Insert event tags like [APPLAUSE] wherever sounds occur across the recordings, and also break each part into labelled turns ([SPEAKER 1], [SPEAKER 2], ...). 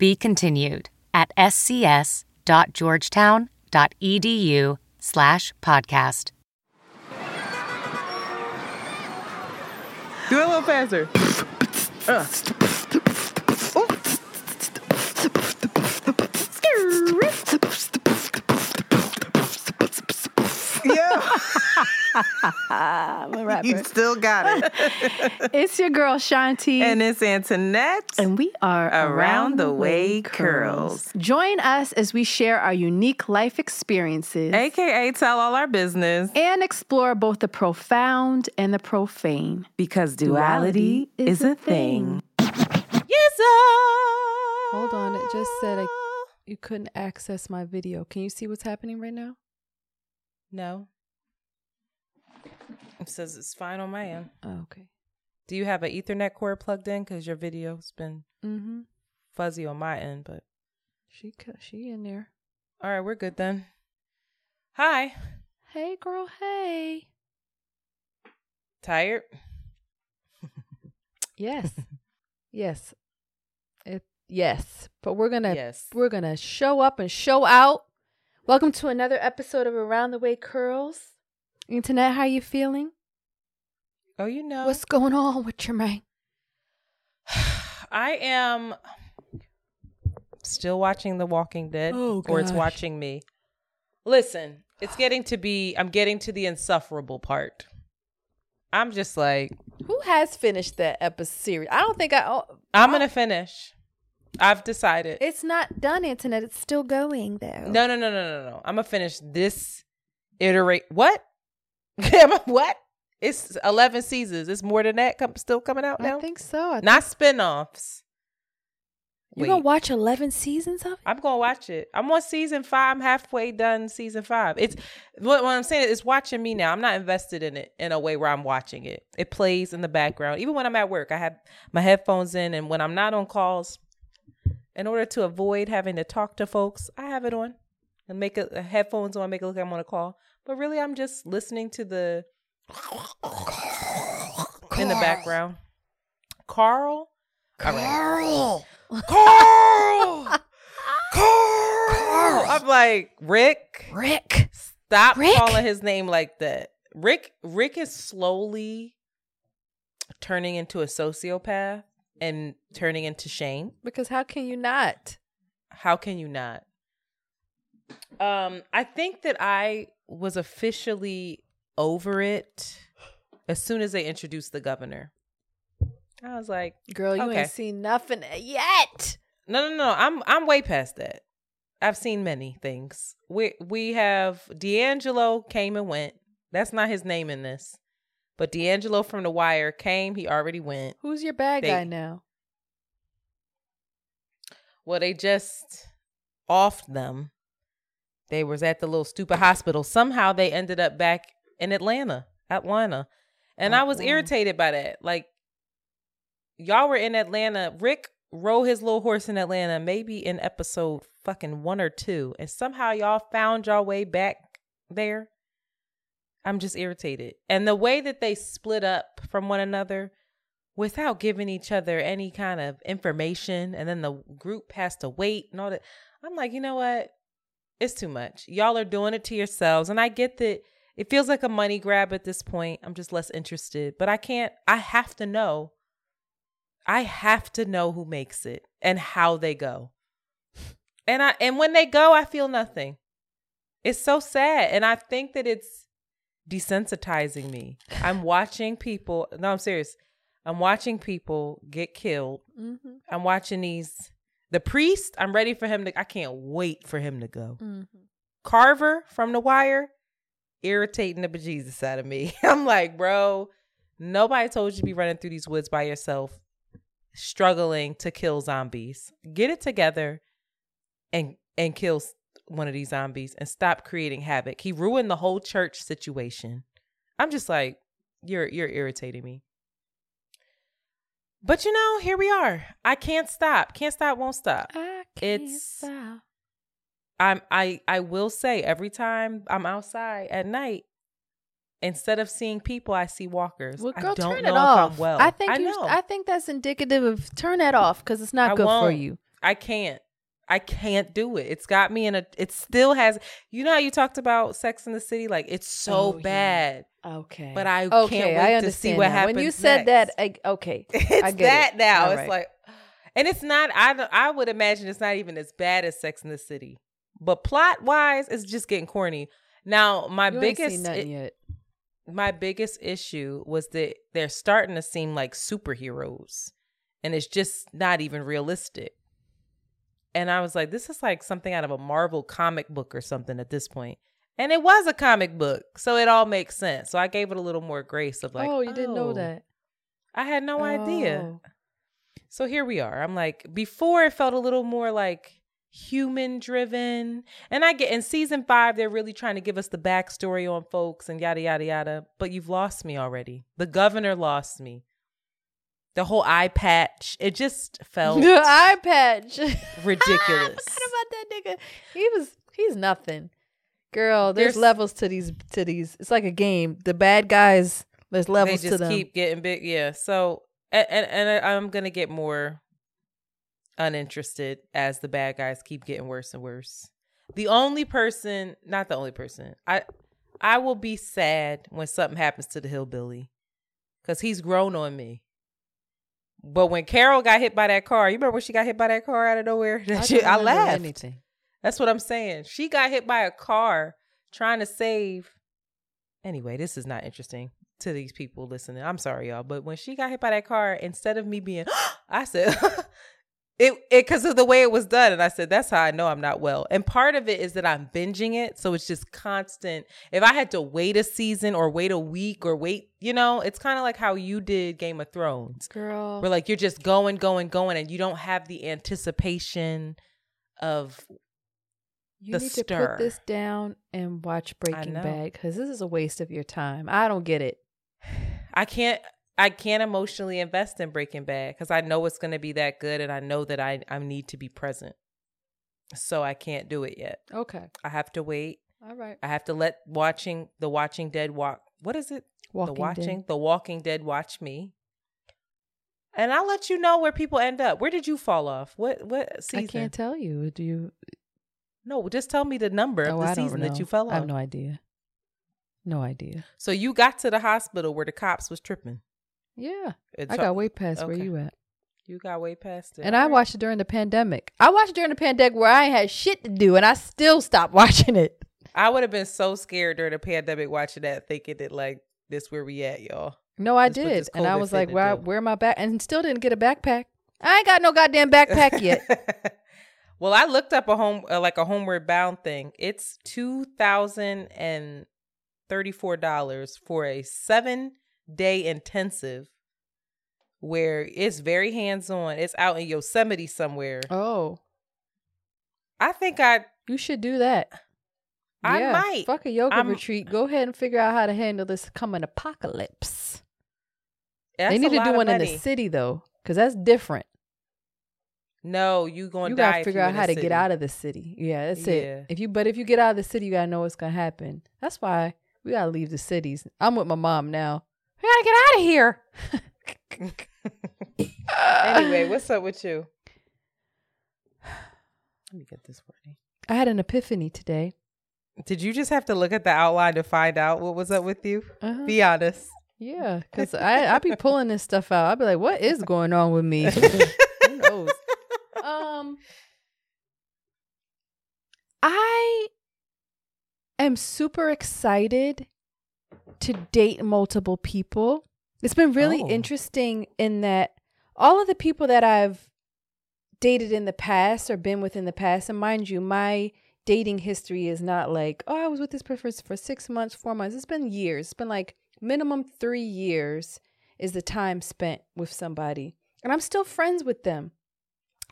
[SPEAKER 1] Be continued at scs.georgetown.edu slash podcast.
[SPEAKER 2] Do it a little faster. Uh. Yeah. [LAUGHS]
[SPEAKER 3] I'm a [LAUGHS] rapper.
[SPEAKER 2] You still got it. [LAUGHS]
[SPEAKER 3] it's your girl Shanti.
[SPEAKER 2] and it's Antoinette.
[SPEAKER 3] And we are
[SPEAKER 2] Around the Way Curls.
[SPEAKER 3] Join us as we share our unique life experiences
[SPEAKER 2] AKA tell all our business
[SPEAKER 3] and explore both the profound and the profane.
[SPEAKER 2] because duality, is, a thing. Yes,
[SPEAKER 4] Hold on, it just said I, you couldn't access my video. Can you see what's happening right now?
[SPEAKER 2] No. It says it's fine on my end.
[SPEAKER 4] Oh, okay.
[SPEAKER 2] Do you have an Ethernet cord plugged in? Because your video's been
[SPEAKER 4] Mm-hmm.
[SPEAKER 2] fuzzy on my end, but
[SPEAKER 4] She she in there.
[SPEAKER 2] all right, we're good then. Hi.
[SPEAKER 4] Hey, girl. Hey.
[SPEAKER 2] Tired? [LAUGHS]
[SPEAKER 4] Yes. yes. It. Yes. But we're gonna
[SPEAKER 2] Yes.
[SPEAKER 4] we're gonna show up and show out. Welcome to another episode of Around the Way Curls. Antoinette, how you feeling?
[SPEAKER 2] Oh, you know.
[SPEAKER 4] What's going on with your man?
[SPEAKER 2] I am still watching The Walking Dead,
[SPEAKER 4] Oh,
[SPEAKER 2] or it's watching me. Listen, it's getting to be. I'm getting to the insufferable part. I'm just like,
[SPEAKER 4] Who has finished that episode series? I don't think I. Oh,
[SPEAKER 2] I'm oh. gonna finish. I've decided.
[SPEAKER 4] it's not done, Antoinette. It's still going though.
[SPEAKER 2] No, no, no, no, no, no. I'm gonna finish this iterate. What? [LAUGHS] What? It's 11 seasons. It's more than that. Come, still coming out now.
[SPEAKER 4] I think so. I
[SPEAKER 2] Not spin-offs.
[SPEAKER 4] You gonna watch eleven seasons of it?
[SPEAKER 2] I'm gonna watch it. I'm on season five. I'm halfway done season five. It's what, what I'm saying. is It's watching me now. I'm not invested in it in a way where I'm watching it. It plays in the background. Even when I'm at work, I have my headphones in, and when I'm not on calls, in order to avoid having to talk to folks, I have it on and make a, a headphones on, make it look like I'm on a call. But really, I'm just listening to the in the background. Carl. All right.
[SPEAKER 4] Carl. [LAUGHS]
[SPEAKER 2] Carl. Carl. I'm like, Rick,
[SPEAKER 4] Rick.
[SPEAKER 2] stop
[SPEAKER 4] Rick?
[SPEAKER 2] calling his name like that. Rick Rick is slowly turning into a sociopath and turning into Shane.
[SPEAKER 4] Because how can you not?
[SPEAKER 2] How can you not? Um, I think that I was officially over it as soon as they introduced the governor. I was like,
[SPEAKER 4] Girl, you
[SPEAKER 2] Okay.
[SPEAKER 4] ain't seen nothing yet.
[SPEAKER 2] No, no, no. I'm I'm way past that. I've seen many things. We we have D'Angelo came and went. That's not his name in this. But D'Angelo from The Wire came, he already went.
[SPEAKER 4] Who's your bad
[SPEAKER 2] They-
[SPEAKER 4] guy now?
[SPEAKER 2] Well, they just offed them. They was at the little stupid hospital. Somehow they ended up back in Atlanta. Atlanta. And I was irritated by that. Like y'all were in Atlanta. Rick rode his little horse in Atlanta, maybe in episode fucking one or two. And somehow y'all found y'all way back there. I'm just irritated. And the way that they split up from one another without giving each other any kind of information, and then the group has to wait and all that. I'm like, you know what? It's too much. Y'all are doing it to yourselves. And I get that it feels like a money grab at this point. I'm just less interested. But I can't, I have to know. I have to know who makes it. and how they go. And I and when they go, I feel nothing. It's so sad. And I think that it's desensitizing me. I'm [SIGHS] watching people no, I'm serious. I'm watching people get killed.
[SPEAKER 4] Mm-hmm.
[SPEAKER 2] I'm watching these the priest, I'm ready for him to I can't wait for him to go.
[SPEAKER 4] Mm-hmm.
[SPEAKER 2] Carver from The Wire, irritating the bejesus out of me. [LAUGHS] I'm like, bro, nobody told you to be running through these woods by yourself, struggling to kill zombies. Get it together and and kill one of these zombies and stop creating havoc. He ruined the whole church situation. I'm just like, you're you're irritating me. But you know, here we are. I can't stop. Can't stop, won't stop.
[SPEAKER 4] I
[SPEAKER 2] can't
[SPEAKER 4] can't
[SPEAKER 2] stop. I'm I I will say every time I'm outside at night, instead of seeing people, I see walkers.
[SPEAKER 4] Well,
[SPEAKER 2] I
[SPEAKER 4] girl,
[SPEAKER 2] don't
[SPEAKER 4] turn
[SPEAKER 2] know
[SPEAKER 4] it
[SPEAKER 2] if
[SPEAKER 4] off.
[SPEAKER 2] I'm well.
[SPEAKER 4] I think
[SPEAKER 2] I
[SPEAKER 4] you. I think that's indicative of turn that off because it's not
[SPEAKER 2] I
[SPEAKER 4] good for you.
[SPEAKER 2] I can't. I can't do it. It's got me in a. It still has. You know how you talked about Sex in the City? Like it's so
[SPEAKER 4] Oh, yeah.
[SPEAKER 2] bad.
[SPEAKER 4] Okay,
[SPEAKER 2] But I
[SPEAKER 4] okay,
[SPEAKER 2] can't
[SPEAKER 4] I
[SPEAKER 2] wait
[SPEAKER 4] understand
[SPEAKER 2] to see what
[SPEAKER 4] now.
[SPEAKER 2] happens.
[SPEAKER 4] When you said that. I, okay, [LAUGHS]
[SPEAKER 2] it's
[SPEAKER 4] I get
[SPEAKER 2] that
[SPEAKER 4] it.
[SPEAKER 2] now.
[SPEAKER 4] All
[SPEAKER 2] it's
[SPEAKER 4] right.
[SPEAKER 2] like, and it's not. I I would imagine it's not even as bad as Sex in the City, but plot wise, it's just getting corny. Now, my
[SPEAKER 4] you
[SPEAKER 2] biggest
[SPEAKER 4] nothing
[SPEAKER 2] i-
[SPEAKER 4] yet.
[SPEAKER 2] my biggest issue was that they're starting to seem like superheroes, and it's just not even realistic. And I was like, this is like something out of a Marvel comic book or something at this point. And it was a comic book, so it all makes sense. So I gave it a little more grace of like,
[SPEAKER 4] oh, you didn't know
[SPEAKER 2] oh,
[SPEAKER 4] that.
[SPEAKER 2] I had no idea.
[SPEAKER 4] Oh.
[SPEAKER 2] So here we are. I'm like, before it felt a little more like human driven. And I get in season five, they're really trying to give us the backstory on folks and yada, yada, yada. But you've lost me already. The governor lost me. The whole eye patch, it just felt [LAUGHS]
[SPEAKER 4] The eye patch. [LAUGHS]
[SPEAKER 2] ridiculous.
[SPEAKER 4] What about that nigga? He was he's nothing. Girl, there's,
[SPEAKER 2] There's-
[SPEAKER 4] levels to these to these. It's like a game. The bad guys, there's
[SPEAKER 2] they
[SPEAKER 4] levels
[SPEAKER 2] just
[SPEAKER 4] to them.
[SPEAKER 2] keep getting big. Yeah. So, and, and, and I- I'm going to get more uninterested as the bad guys keep getting worse and worse. The only person, not the only person, I I will be sad when something happens to the hillbilly because he's grown on me. But when Carol got hit by that car, you remember when she got hit by that car out of nowhere? [LAUGHS]
[SPEAKER 4] I don't
[SPEAKER 2] I laughed.
[SPEAKER 4] Anything.
[SPEAKER 2] That's what I'm saying. She got hit by a car trying to save. Anyway, this is not interesting to these people listening. I'm sorry, y'all, but when she got hit by that car, instead of me being, [GASPS] I said, [LAUGHS] it it because of the way it was done, and I said that's how I know I'm not well. And part of it is that I'm binging it, so it's just constant. If I had to wait a season or wait a week or wait, you know, it's kind of like how you did Game of Thrones
[SPEAKER 4] Girl.
[SPEAKER 2] where like you're just going, going, going, and you don't have the anticipation of
[SPEAKER 4] You need
[SPEAKER 2] stir.
[SPEAKER 4] to put this down and watch Breaking. Bad because this is a waste of your time. I don't get it. [SIGHS]
[SPEAKER 2] I can't I can't emotionally invest in Breaking Bad because I know it's gonna be that good and I know that I, I need to be present. So I can't do it yet.
[SPEAKER 4] Okay.
[SPEAKER 2] I have to wait.
[SPEAKER 4] All right.
[SPEAKER 2] I have to let watching the Watching Dead walk what is it?
[SPEAKER 4] Walking
[SPEAKER 2] the Watching
[SPEAKER 4] Dead.
[SPEAKER 2] the Walking Dead watch me. And I'll let you know where people end up. Where did you fall off? What what season?
[SPEAKER 4] I can't tell you. Do you?
[SPEAKER 2] no, just tell me the number of
[SPEAKER 4] oh,
[SPEAKER 2] the
[SPEAKER 4] I
[SPEAKER 2] season that you fell off.
[SPEAKER 4] I have no idea. No idea.
[SPEAKER 2] So you got to the hospital where the cops was tripping.
[SPEAKER 4] Yeah,
[SPEAKER 2] It
[SPEAKER 4] I got way past where
[SPEAKER 2] okay.
[SPEAKER 4] you at.
[SPEAKER 2] You got way past it.
[SPEAKER 4] And I watched it during the pandemic. I watched it during the pandemic where I had shit to do, and I still stopped [LAUGHS] watching it.
[SPEAKER 2] I would have been so scared during the pandemic watching that, thinking that like this where we at, y'all.
[SPEAKER 4] No, I
[SPEAKER 2] what
[SPEAKER 4] did, and I was like, "Where,
[SPEAKER 2] do.
[SPEAKER 4] where am I back?" And still didn't get a backpack. I ain't got no goddamn backpack yet. [LAUGHS]
[SPEAKER 2] well, I looked up a home uh, like a homeward bound thing. It's two thousand and thirty four dollars for a seven day intensive where it's very hands on. It's out in Yosemite somewhere.
[SPEAKER 4] oh,
[SPEAKER 2] I think I
[SPEAKER 4] you should do that.
[SPEAKER 2] I
[SPEAKER 4] Yeah,
[SPEAKER 2] might.
[SPEAKER 4] fuck a yoga
[SPEAKER 2] I'm-
[SPEAKER 4] retreat. Go ahead and figure out how to handle this coming apocalypse. they need to do one in the city though, because that's different.
[SPEAKER 2] No, you gonna
[SPEAKER 4] you gotta figure out how to get out of the city. Yeah, that's
[SPEAKER 2] Yeah.
[SPEAKER 4] it. If you but if you get out of the city, you gotta know what's gonna happen. That's why we gotta leave the cities. I'm with my mom now we gotta get out of here. [LAUGHS]
[SPEAKER 2] anyway, what's up with you? Let me get this ready.
[SPEAKER 4] I had an epiphany today.
[SPEAKER 2] Did you just have to look at the outline to find out what was up with you?
[SPEAKER 4] Uh-huh.
[SPEAKER 2] Be honest.
[SPEAKER 4] Yeah, because I I be pulling this stuff out. I'd be like, what is going on with me? [LAUGHS] Who knows? [LAUGHS] Um, I am super excited to date multiple people. It's been really
[SPEAKER 2] Oh.
[SPEAKER 4] interesting in that all of the people that I've dated in the past or been with in the past, and mind you, my dating history is not like, oh, I was with this person for six months, four months. It's been years. It's been like minimum three years is the time spent with somebody. And I'm still friends with them.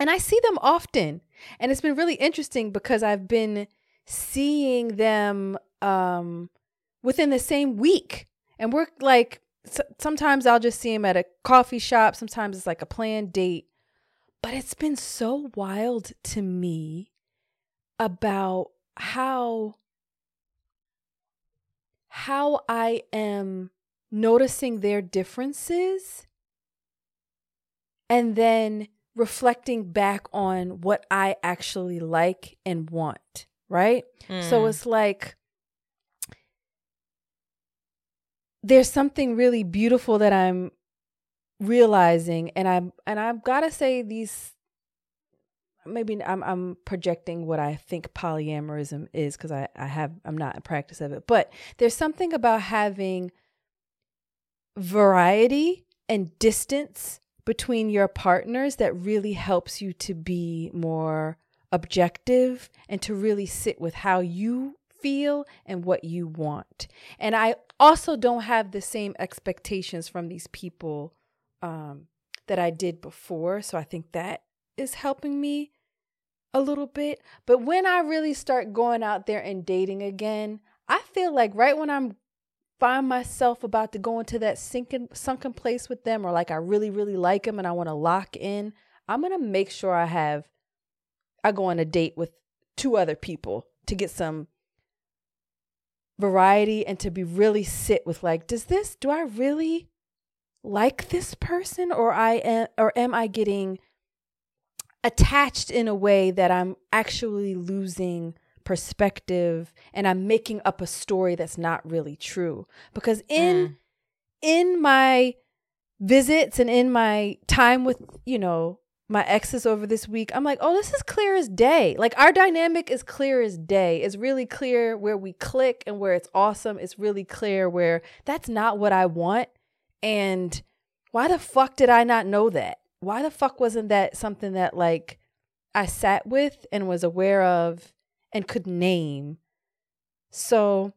[SPEAKER 4] And I see them often. And it's been really interesting because I've been seeing them um, within the same week. And we're like, sometimes I'll just see them at a coffee shop. Sometimes it's like a planned date. But it's been so wild to me about how how I am noticing their differences and then reflecting back on what I actually like and want, right? So
[SPEAKER 2] Mm.
[SPEAKER 4] it's like there's something really beautiful that I'm realizing and I'm and I've got to say these maybe I'm I'm projecting what I think polyamorism is cuz I I have I'm not in practice of it but there's something about having variety and distance between your partners that really helps you to be more objective and to really sit with how you feel and what you want. And I also don't have the same expectations from these people um, that I did before. So I think that is helping me a little bit. But when I really start going out there and dating again, I feel like right when I'm find myself about to go into that sinking sunken place with them or like I really really like them and I want to lock in, I'm going to make sure I have I go on a date with two other people to get some variety and to be really sit with like does this do I really like this person or I am or am I getting attached in a way that I'm actually losing perspective and I'm making up a story that's not really true. Because in
[SPEAKER 2] Mm.
[SPEAKER 4] in my visits and in my time with, you know, my exes over this week, I'm like, oh, this is clear as day. Like our dynamic is clear as day. It's really clear where we click and where it's awesome. It's really clear where that's not what I want. And why the fuck did I not know that? Why the fuck wasn't that something that like I sat with and was aware of and could name? So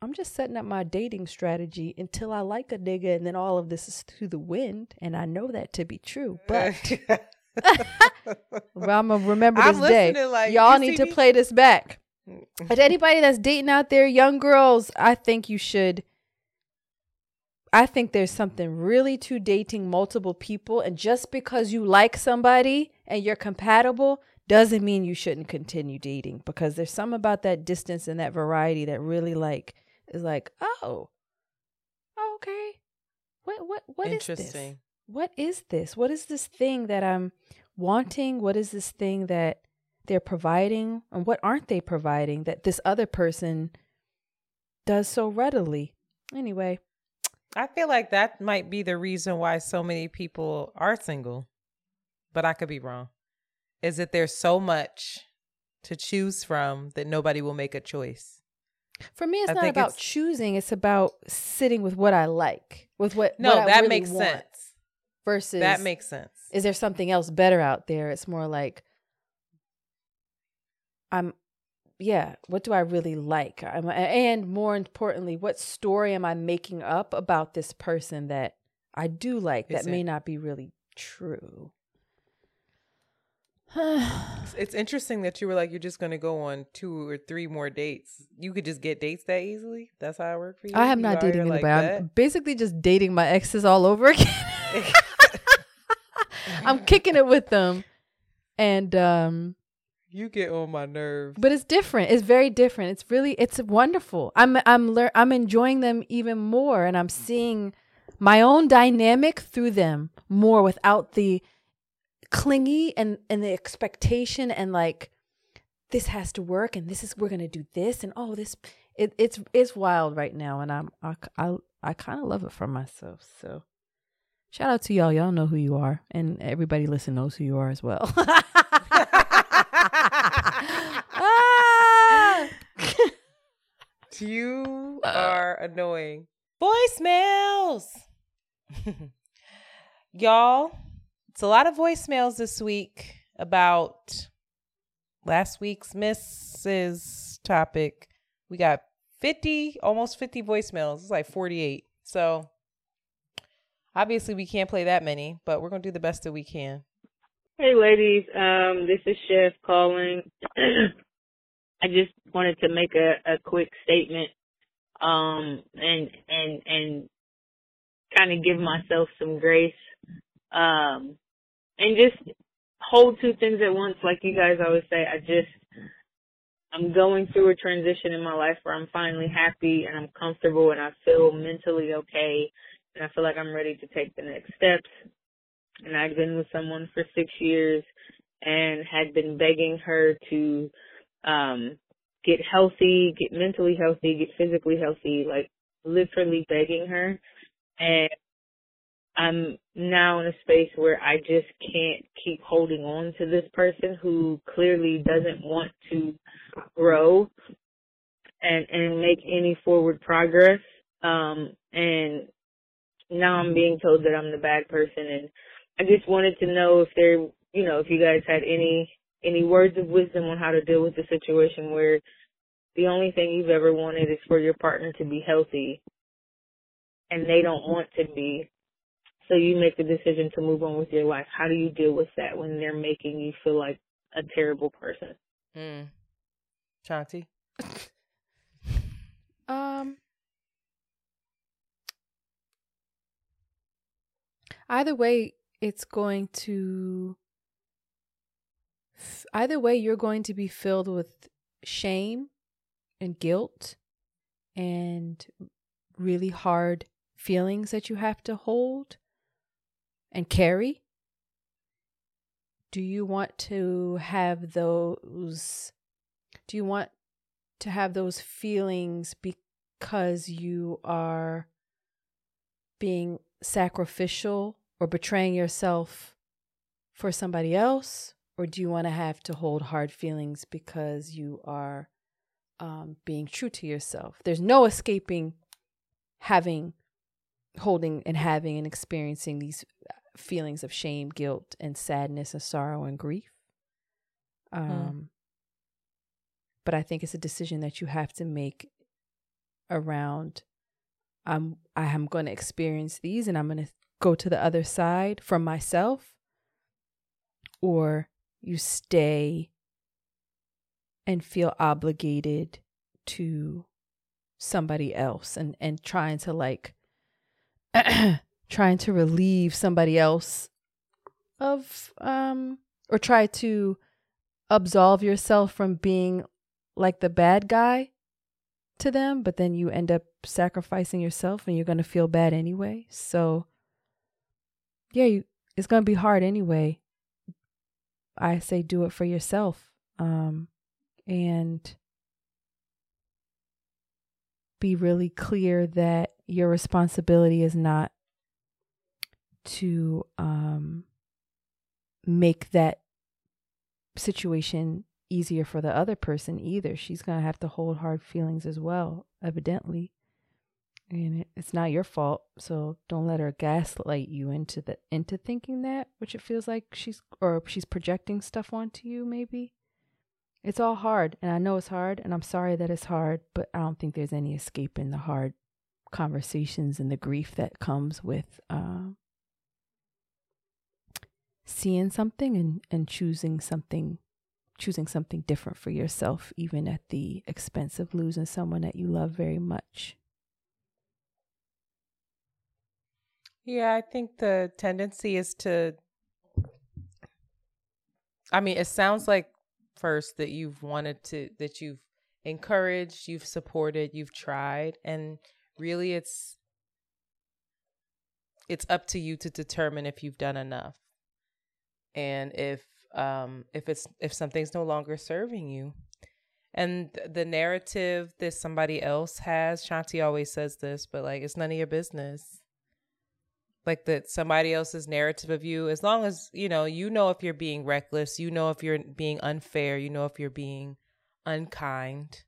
[SPEAKER 4] I'm just setting up my dating strategy until I like a nigga and then all of this is to the wind and I know that to be true. But [LAUGHS] [LAUGHS] well, I'm gonna remember
[SPEAKER 2] I'm
[SPEAKER 4] this day.
[SPEAKER 2] like,
[SPEAKER 4] Y'all need to
[SPEAKER 2] me?
[SPEAKER 4] play this back. Mm. But anybody that's dating out there, young girls, I think you should. I think there's something really to dating multiple people. And just because you like somebody and you're compatible doesn't mean you shouldn't continue dating because there's some about that distance and that variety that really like is like, oh, okay. What what what is this?
[SPEAKER 2] Interesting.
[SPEAKER 4] What is this? What is this thing that I'm wanting? What is this thing that they're providing? And what aren't they providing that this other person does so readily? Anyway,
[SPEAKER 2] I feel like that might be the reason why so many people are single, but I could be wrong. Is that there's so much to choose from that nobody will make a choice.
[SPEAKER 4] For me, it's
[SPEAKER 2] I
[SPEAKER 4] not about
[SPEAKER 2] it's-
[SPEAKER 4] choosing. It's about sitting with what I like, with what
[SPEAKER 2] No,
[SPEAKER 4] what
[SPEAKER 2] that
[SPEAKER 4] really
[SPEAKER 2] makes sense.
[SPEAKER 4] Versus
[SPEAKER 2] That makes sense.
[SPEAKER 4] is there something else better out there? It's more like I'm yeah, what do I really like? I'm, and more importantly, what story am I making up about this person that I do like that may not be really true?
[SPEAKER 2] It's- [SIGHS] It's interesting that you were like you're just going to go on two or three more dates. You could just get dates that easily. That's how it worked for you.
[SPEAKER 4] I am
[SPEAKER 2] You
[SPEAKER 4] not dating
[SPEAKER 2] like
[SPEAKER 4] anybody. I'm basically just dating my exes all over [LAUGHS] again. I'm kicking it with them. And um
[SPEAKER 2] you get on my nerves.
[SPEAKER 4] but it's different. It's very different. It's really it's wonderful. I'm I'm lear- I'm enjoying them even more and I'm seeing my own dynamic through them more without the clingy and and the expectation and like this has to work and this is we're gonna do this and oh this it, it's it's wild right now and I'm I I, I kind of love it for myself so. Shout out to y'all y'all know who you are and everybody listen knows who you are as well. [LAUGHS]
[SPEAKER 2] you uh. are annoying. Voicemails! [LAUGHS] Y'all it's a lot of voicemails this week about last week's Mrs. topic. We got 50, almost 50 voicemails. It's like 48. So obviously we can't play that many, but we're going to do the best that we can.
[SPEAKER 5] Hey ladies, um, this is Chef calling. [CLEARS THROAT] I just wanted to make a, a quick statement, um, and, and, and kind of give myself some grace, um, and just hold two things at once, like you guys always say. I just, I'm going through a transition in my life where I'm finally happy and I'm comfortable and I feel mentally okay and I feel like I'm ready to take the next steps. And I've been with someone for six years and had been begging her to um get healthy, get mentally healthy, get physically healthy, like literally begging her. And I'm now in a space where I just can't keep holding on to this person who clearly doesn't want to grow and and make any forward progress. Um and now I'm being told that I'm the bad person and I just wanted to know if there you know, if you guys had any any words of wisdom on how to deal with the situation where the only thing you've ever wanted is for your partner to be healthy and they don't want to be so you make the decision to move on with your life. How do you deal with that when they're making you feel like a terrible person?
[SPEAKER 2] Mm. Shanti? [LAUGHS]
[SPEAKER 4] Um Either way, it's going to either way you're going to be filled with shame and guilt and really hard feelings that you have to hold and carry? Do you want to have those? Do you want to have those feelings because you are being sacrificial or betraying yourself for somebody else? Or do you want to have to hold hard feelings because you are um, being true to yourself? There's no escaping having, holding, and having and experiencing these feelings of shame, guilt, and sadness, and sorrow and grief. Hmm. Um, mm. But I think it's a decision that you have to make around. I'm I am going to experience these, and I'm going to go to the other side from myself, or you stay and feel obligated to somebody else and and trying to like [CLEARS THROAT] trying to relieve somebody else of um or try to absolve yourself from being like the bad guy to them but then you end up sacrificing yourself and you're going to feel bad anyway. So yeah you, it's going to be hard anyway. I say do it for yourself um and be really clear that your responsibility is not to um, make that situation easier for the other person either. She's going to have to hold hard feelings as well, evidently. And it, it's not your fault, so don't let her gaslight you into the into thinking that, which it feels like she's or she's projecting stuff onto you maybe. It's all hard, and I know it's hard, and I'm sorry that it's hard, but I don't think there's any escape in the hard conversations and the grief that comes with uh, seeing something and, and choosing something choosing something different for yourself even at the expense of losing someone that you love very much.
[SPEAKER 2] Yeah i think the tendency is to i mean it sounds like first that you've wanted to that you've encouraged you've supported you've tried and really it's it's up to you to determine if you've done enough and if um if it's if something's no longer serving you. And the narrative that somebody else has shanti always says this but like it's none of your business. Like that somebody else's narrative of you as long as you know you know if you're being reckless you know if you're being unfair you know if you're being unkind.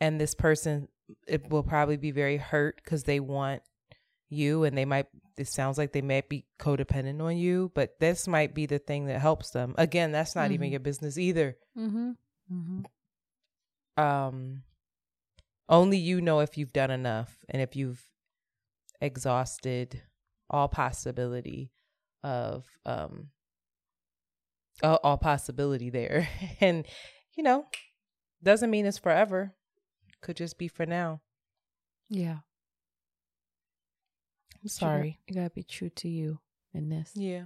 [SPEAKER 2] And this person it will probably be very hurt because they want you and they might it sounds like they might be codependent on you but this might be the thing that helps them again that's not mm-hmm. even your business either
[SPEAKER 4] mm-hmm. Mm-hmm.
[SPEAKER 2] um only you know if you've done enough and if you've exhausted all possibility of um all possibility there [LAUGHS] and you know doesn't mean it's forever could just be for now
[SPEAKER 4] yeah
[SPEAKER 2] I'm sorry.
[SPEAKER 4] You gotta, be true to you in this.
[SPEAKER 2] Yeah.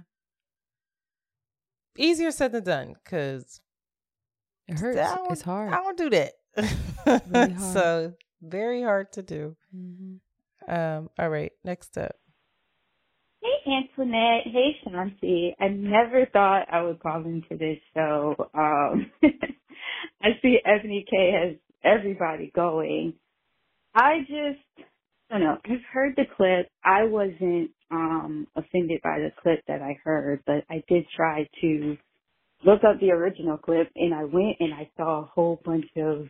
[SPEAKER 2] Easier said than done because
[SPEAKER 4] it hurts. It's hard.
[SPEAKER 2] I don't do that. Really [LAUGHS] so very hard to do. Mm-hmm. Um. All right. Next up.
[SPEAKER 6] Hey Antoinette. Hey Shanti. I never thought I would call into this show. Um, [LAUGHS] I see Eboni K has everybody going. I just Don't know. I've heard the clip. I wasn't um offended by the clip that I heard, but I did try to look up the original clip and I went and I saw a whole bunch of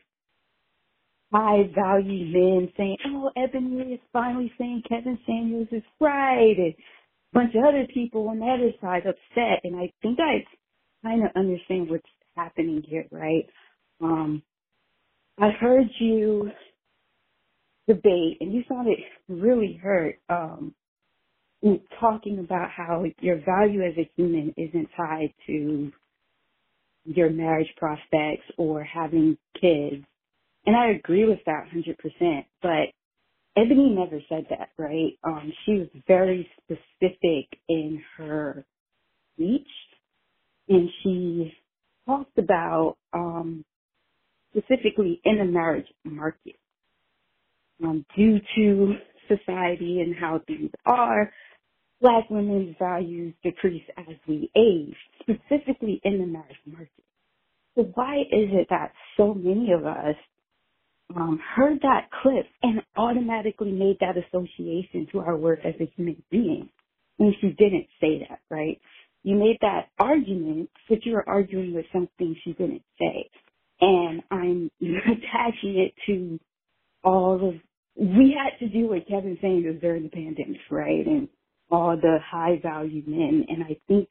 [SPEAKER 6] high value men saying, Oh, Eboni is finally saying Kevin Samuels is right and a bunch of other people on the other side upset and I think I kind of understand what's happening here, right? Um I heard you debate and you sounded really hurt um talking about how your value as a human isn't tied to your marriage prospects or having kids. And I agree with that 100%. But Eboni never said that, right? Um, she was very specific in her speech. And she talked about, um, specifically in the marriage market um, due to society and how things are, black women's values decrease as we age, specifically in the marriage market. So why is it that so many of us um, heard that clip and automatically made that association to our work as a human being when she didn't say that, right? You made that argument, but you were arguing with something she didn't say. And I'm [LAUGHS] attaching it to all of we had to do what Kevin Samuels during the pandemic, right? And all the high value men. And I think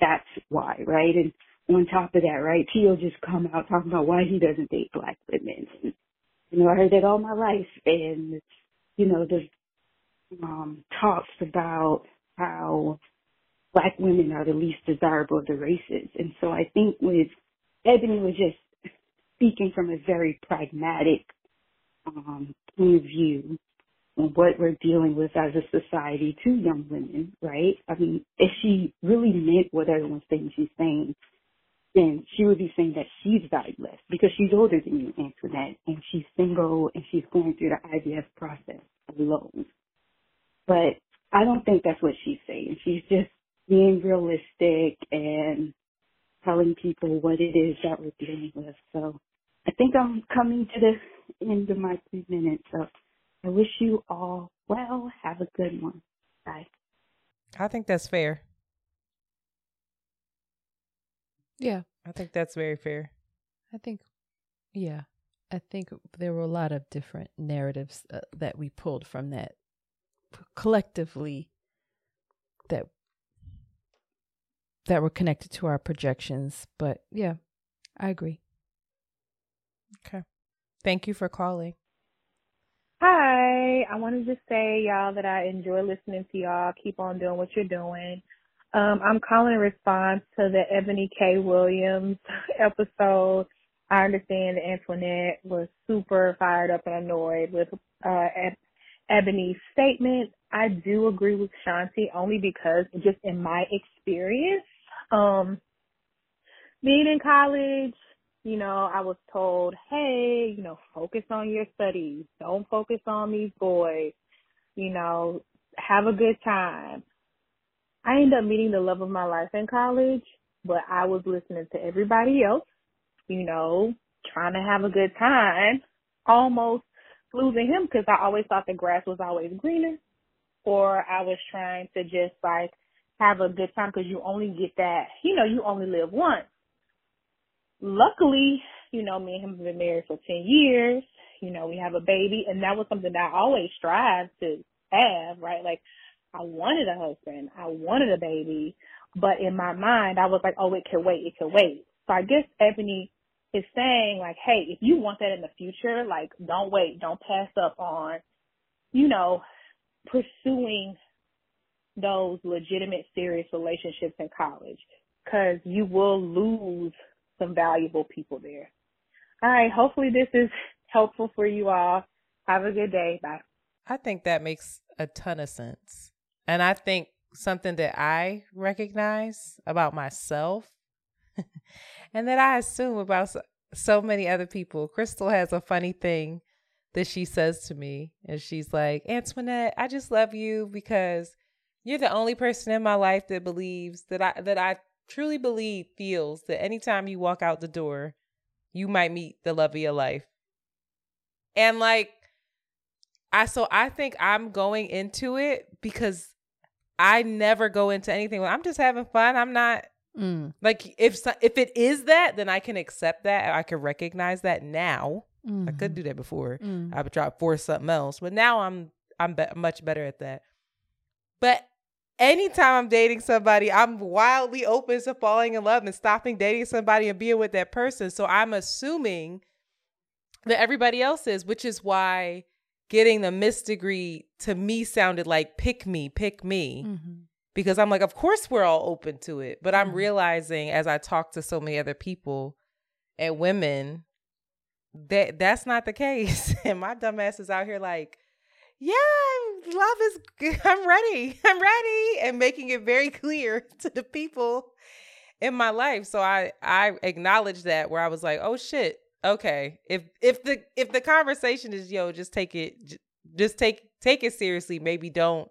[SPEAKER 6] that's why, right? And on top of that, right, Tio just come out talking about why he doesn't date black women. And, you know, I heard that all my life and you know, the um talks about how black women are the least desirable of the races. And so I think with Eboni was just speaking from a very pragmatic um, point of view on what we're dealing with as a society to young women, right? I mean, if she really meant what everyone's saying she's saying, then she would be saying that she's valueless because she's older than you, Antoinette, and she's single and she's going through the IVF process alone. But I don't think that's what she's saying. She's just being realistic and telling people what it is that we're dealing with. So I think I'm coming to the end of my three minutes. So I wish you all well. Have a good one. Bye.
[SPEAKER 2] I think that's fair.
[SPEAKER 4] Yeah.
[SPEAKER 2] I think that's very fair.
[SPEAKER 4] I think, yeah. I think there were a lot of different narratives uh, that we pulled from that collectively that that were connected to our projections but yeah i agree
[SPEAKER 2] Okay. Thank you for calling.
[SPEAKER 7] Hi. I wanted to just say, y'all, that I enjoy listening to y'all. Keep on doing what you're doing. Um, I'm calling in response to the Eboni K. Williams [LAUGHS] episode. I understand that Antoinette was super fired up and annoyed with uh, Eboni's statement. I do agree with Shanti only because just in my experience, um, being in college, you know, I was told, hey, you know, focus on your studies. Don't focus on these boys. You know, have a good time. I ended up meeting the love of my life in college, but I was listening to everybody else, you know, trying to have a good time, almost losing him because I always thought the grass was always greener, or I was trying to just like have a good time because you only get that, you know, you only live once luckily, you know, me and him have been married for 10 years. you know, we have a baby. And that was something that I always strive to have, right? Like, I wanted a husband. I wanted a baby. But in my mind, I was like, oh, it can wait. It can wait. So I guess Eboni is saying like, hey, if you want that in the future, like, don't wait. Don't pass up on, you know, pursuing those legitimate, serious relationships in college because you will lose some valuable people there. All right. Hopefully this is [LAUGHS] helpful for you all. Have a good day. Bye.
[SPEAKER 2] I think that makes a ton of sense. And I think something that I recognize about myself [LAUGHS] and that I assume about so, so many other people. Crystal has a funny thing that she says to me, and she's like, Antoinette, I just love you because you're the only person in my life that believes that I that I truly believe feels that anytime you walk out the door, you might meet the love of your life. And like I so I think I'm going into it because I never go into anything. I'm just having fun. I'm not mm. like if if it is that, then I can accept that. I can recognize that now. Mm-hmm. I could mm-hmm. do that before. Mm. I would try to force something else, but now I'm I'm be- much better at that. But anytime I'm dating somebody, I'm wildly open to falling in love and stopping dating somebody and being with that person. So I'm assuming that everybody else is, which is why getting the Miss degree to me sounded like pick me, pick me. Mm-hmm. Because I'm like, of course we're all open to it. But I'm mm-hmm. realizing as I talk to so many other people and women that that's not the case. [LAUGHS] and my dumbass is out here like, yeah, love is [LAUGHS] I'm ready. I'm ready. And making it very clear [LAUGHS] to the people in my life. So I I acknowledge that where I was like, oh shit, okay if if the if the conversation is yo just take it just take take it seriously maybe don't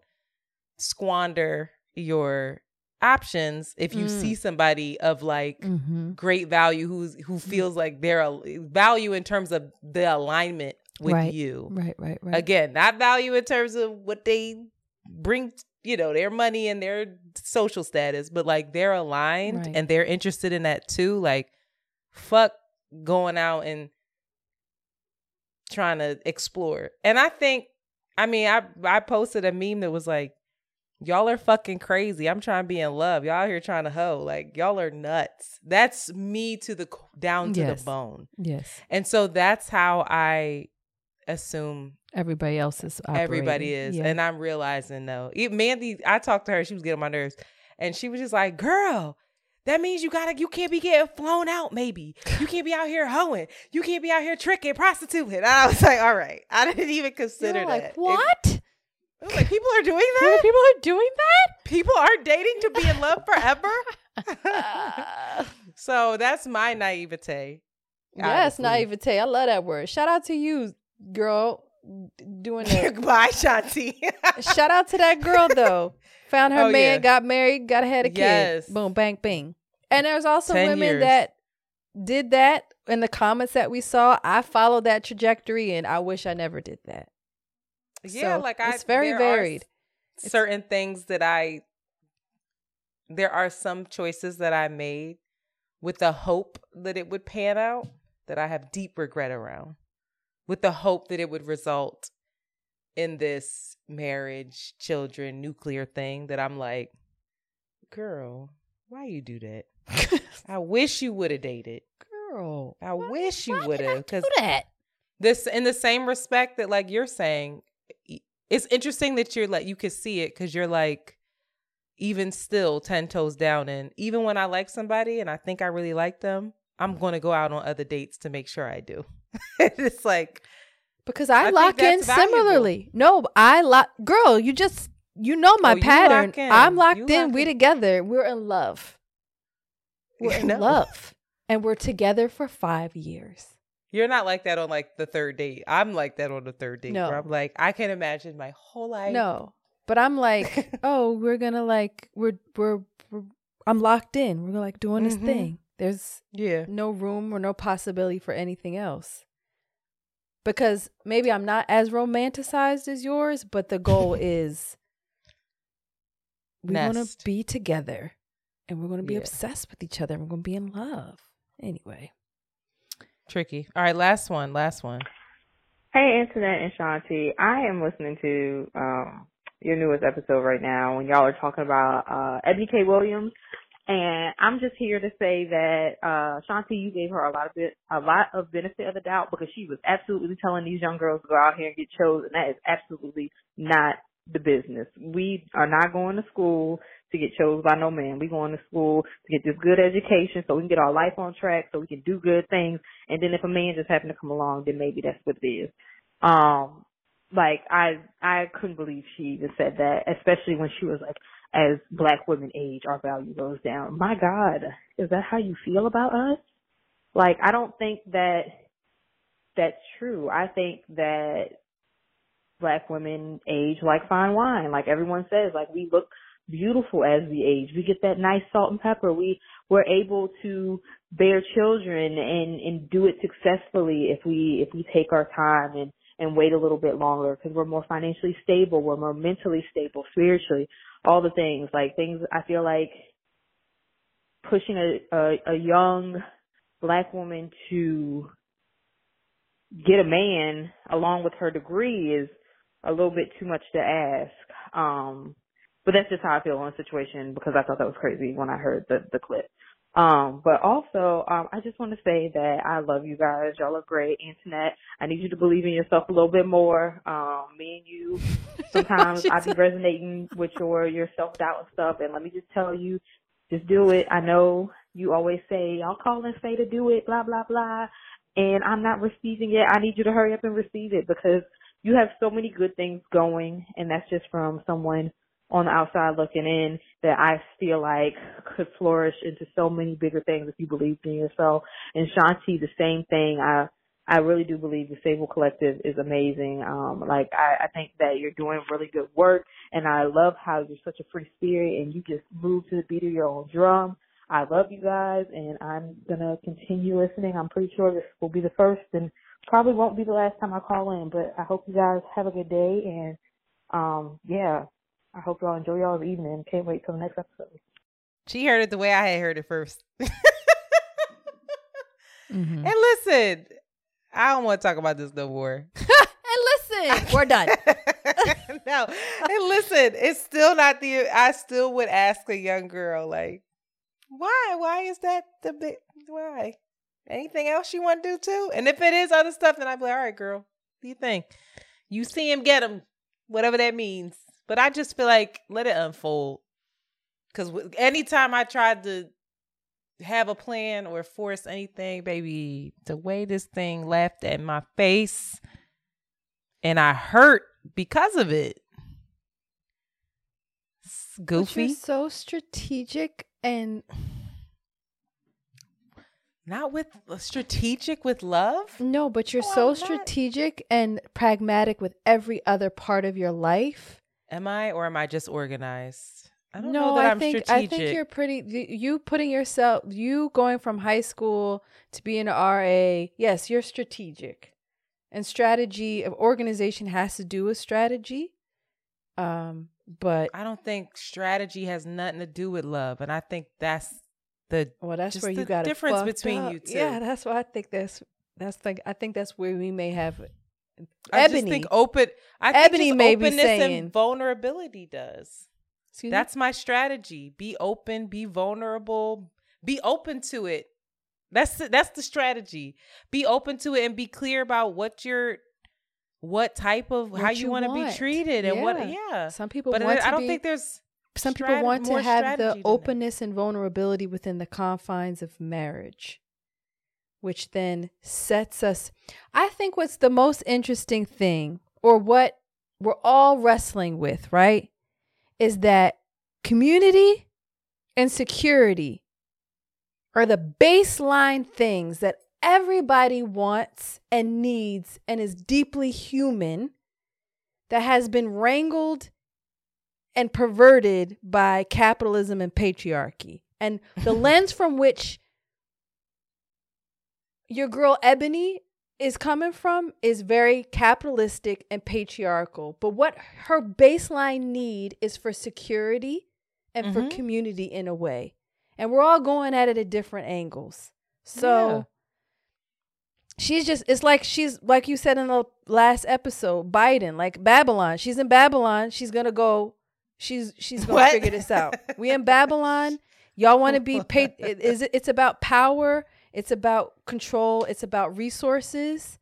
[SPEAKER 2] squander your options if you mm. see somebody of like mm-hmm. great value who's who mm. feels like they're a value in terms of the alignment with
[SPEAKER 4] right.
[SPEAKER 2] you
[SPEAKER 4] right right right
[SPEAKER 2] again not value in terms of what they bring you know their money and their social status but like they're aligned right. and they're interested in that too like fuck going out and trying to explore. And I think, I mean, I I posted a meme that was like, y'all are fucking crazy. I'm trying to be in love. Y'all here trying to hoe. Like y'all are nuts. That's me to the down to yes. the bone.
[SPEAKER 4] Yes.
[SPEAKER 2] And so that's how I assume
[SPEAKER 4] everybody else is operating.
[SPEAKER 2] everybody is. Yeah. And I'm realizing though, Mandy, I talked to her, she was getting on my nerves. And she was just like, girl, that means you gotta you can't be getting flown out, maybe. You can't be out here hoeing. You can't be out here tricking, prostituting. And I was like, all right. I didn't even consider
[SPEAKER 4] You're
[SPEAKER 2] that.
[SPEAKER 4] Like, what?
[SPEAKER 2] It, I was like, people are doing [LAUGHS] that?
[SPEAKER 4] People are doing that?
[SPEAKER 2] People are dating to be in love forever? [LAUGHS] [LAUGHS] so that's my naivete.
[SPEAKER 4] Yes, naivete. I love that word. Shout out to you, girl, doing that. [LAUGHS]
[SPEAKER 2] Bye, Shanti.
[SPEAKER 4] Shout out to that girl though. [LAUGHS] Found her oh, man, yeah. got married, got had a kid.
[SPEAKER 2] Yes.
[SPEAKER 4] Boom, bang, bing. And there's also women years. that did that in the comments that we saw. I followed that trajectory and I wish I never did that.
[SPEAKER 2] Yeah, so like I
[SPEAKER 4] it's very varied.
[SPEAKER 2] certain it's, things that I there are some choices that I made with the hope that it would pan out that I have deep regret around. With the hope that it would result in this marriage, children, nuclear thing that I'm like, girl, why you do that? [LAUGHS] I wish you would have dated.
[SPEAKER 4] Girl,
[SPEAKER 2] I wish you would have
[SPEAKER 4] because that.
[SPEAKER 2] This in the same respect that like you're saying, it's interesting that you're like you can see it because you're like even still 10 toes down and even when I like somebody and I think I really like them, I'm going to go out on other dates to make sure I do. [LAUGHS] it's like
[SPEAKER 4] because I, I lock in valuable. similarly. No, I lock. Girl, you just you know my oh, pattern. Lock I'm locked you in. Lock we in. together. We're in love. We're [LAUGHS] in love, and we're together for five years.
[SPEAKER 2] You're not like that on like the third date. I'm like that on the third date. No, I'm like I can imagine my whole life.
[SPEAKER 4] No, but I'm like, [LAUGHS] oh, we're gonna like we're we're, we're I'm locked in. We're like doing mm-hmm. this thing. There's
[SPEAKER 2] yeah
[SPEAKER 4] no room or no possibility for anything else because maybe I'm not as romanticized as yours, but the goal [LAUGHS] is we want to be together and we're going to be yeah. obsessed with each other and we're going to be in love. Anyway,
[SPEAKER 2] tricky. All right, last one, last one.
[SPEAKER 8] Hey, Antoinette and Shanti. I am listening to um your newest episode right now when y'all are talking about uh Eboni K. Williams. And I'm just here to say that uh Shanti, you gave her a lot of bit a lot of benefit of the doubt because she was absolutely telling these young girls to go out here and get chosen. That is absolutely not the business. We are not going to school to get chosen by no man. We going to school to get this good education so we can get our life on track so we can do good things. And then if a man just happened to come along, then maybe that's what it is. Um, like I, I couldn't believe she even said that, especially when she was like, as black women age, our value goes down. My God, is that how you feel about us? Like, I don't think that that's true. I think that black women age like fine wine. Like everyone says, like we look beautiful as we age. We get that nice salt and pepper. We we're able to bear children and and do it successfully if we if we take our time and and wait a little bit longer because we're more financially stable, we're more mentally stable, spiritually, all the things like things I feel like pushing a a, a young black woman to get a man along with her degree is a little bit too much to ask. Um, but that's just how I feel on the situation because I thought that was crazy when I heard the the clip. Um, but also, um, I just want to say that I love you guys. Y'all are great. Internet, I need you to believe in yourself a little bit more. Um, me and you, [LAUGHS] sometimes I be resonating with your, your self-doubt and stuff. And let me just tell you, just do it. I know you always say, I'll call and say to do it, blah, blah, blah. And I'm not receiving it. I need you to hurry up and receive it because you have so many good things going. And that's just from someone on the outside looking in that I feel like could flourish into so many bigger things if you believed in yourself. And Shanti, the same thing. I I really do believe the Sable Collective is amazing. Um, like I, I think that you're doing really good work, and I love how you're such a free spirit and you just move to the beat of your own drum. I love you guys, and I'm gonna continue listening. I'm pretty sure this will be the first and probably won't be the last time I call in. But I hope you guys have a good day, and um, yeah, I hope y'all enjoy y'all's evening. Can't wait till the next episode.
[SPEAKER 2] She heard it the way I had heard it 1st [LAUGHS]
[SPEAKER 4] Mm-hmm.
[SPEAKER 2] And listen, I don't want to talk about this no more. [LAUGHS]
[SPEAKER 4] and listen, we're done. [LAUGHS]
[SPEAKER 2] no, and listen, it's still not the. I still would ask a young girl like, why? Why is that the big? Why? Anything else you want to do too? And if it is other stuff, then I'd be like, all right, girl, what do you think? You see him, get him, whatever that means. But I just feel like let it unfold. Because anytime I tried to have a plan or force anything, baby, the way this thing laughed at my face and I hurt because of it. It's goofy.
[SPEAKER 4] you're so strategic and
[SPEAKER 2] Not with uh, strategic with love.
[SPEAKER 4] no, but you're so strategic and pragmatic with every other part of your life.
[SPEAKER 2] Am I or am I just organized? I don't
[SPEAKER 4] no,
[SPEAKER 2] know that
[SPEAKER 4] I
[SPEAKER 2] am
[SPEAKER 4] think
[SPEAKER 2] strategic.
[SPEAKER 4] I think you're pretty. You putting yourself, you going from high school to being an RA. Yes, you're strategic, and strategy of organization has to do with strategy. Um, but
[SPEAKER 2] I don't think strategy has nothing to do with love, and I think that's the
[SPEAKER 4] well, that's where you got
[SPEAKER 2] difference between
[SPEAKER 4] up.
[SPEAKER 2] you two.
[SPEAKER 4] Yeah, that's why I think that's that's like I think that's where we may have.
[SPEAKER 2] I
[SPEAKER 4] Eboni,
[SPEAKER 2] just think open. I think
[SPEAKER 4] Eboni
[SPEAKER 2] just
[SPEAKER 4] may
[SPEAKER 2] openness
[SPEAKER 4] saying-
[SPEAKER 2] and vulnerability does.
[SPEAKER 4] me?
[SPEAKER 2] That's my strategy. Be open. Be vulnerable. Be open to it. That's the, that's the strategy. Be open to it and be clear about what you're, what type of how you,
[SPEAKER 4] you
[SPEAKER 2] want to be treated and what.
[SPEAKER 4] Yeah.
[SPEAKER 2] Yeah.
[SPEAKER 4] Some people
[SPEAKER 2] but
[SPEAKER 4] want
[SPEAKER 2] I
[SPEAKER 4] to
[SPEAKER 2] don't
[SPEAKER 4] be-
[SPEAKER 2] think there's.
[SPEAKER 4] some people
[SPEAKER 2] strat-
[SPEAKER 4] want to have the
[SPEAKER 2] than that.
[SPEAKER 4] openness and vulnerability within the confines of marriage which then sets us i think what's the most interesting thing or what we're all wrestling with right is that community and security are the baseline things that everybody wants and needs and is deeply human that has been wrangled and perverted by capitalism and patriarchy. And the [LAUGHS] lens from which your girl Eboni is coming from is very capitalistic and patriarchal. But what her baseline need is for security and for
[SPEAKER 2] Mhm.
[SPEAKER 4] community in a way. And we're all going at it at different angles. So she's just it's like she's like you said in the last episode biden like babylon she's in babylon she's gonna go she's she's gonna figure this out we in [LAUGHS] babylon y'all want to be paid [LAUGHS] is it it's about power it's about control it's about resources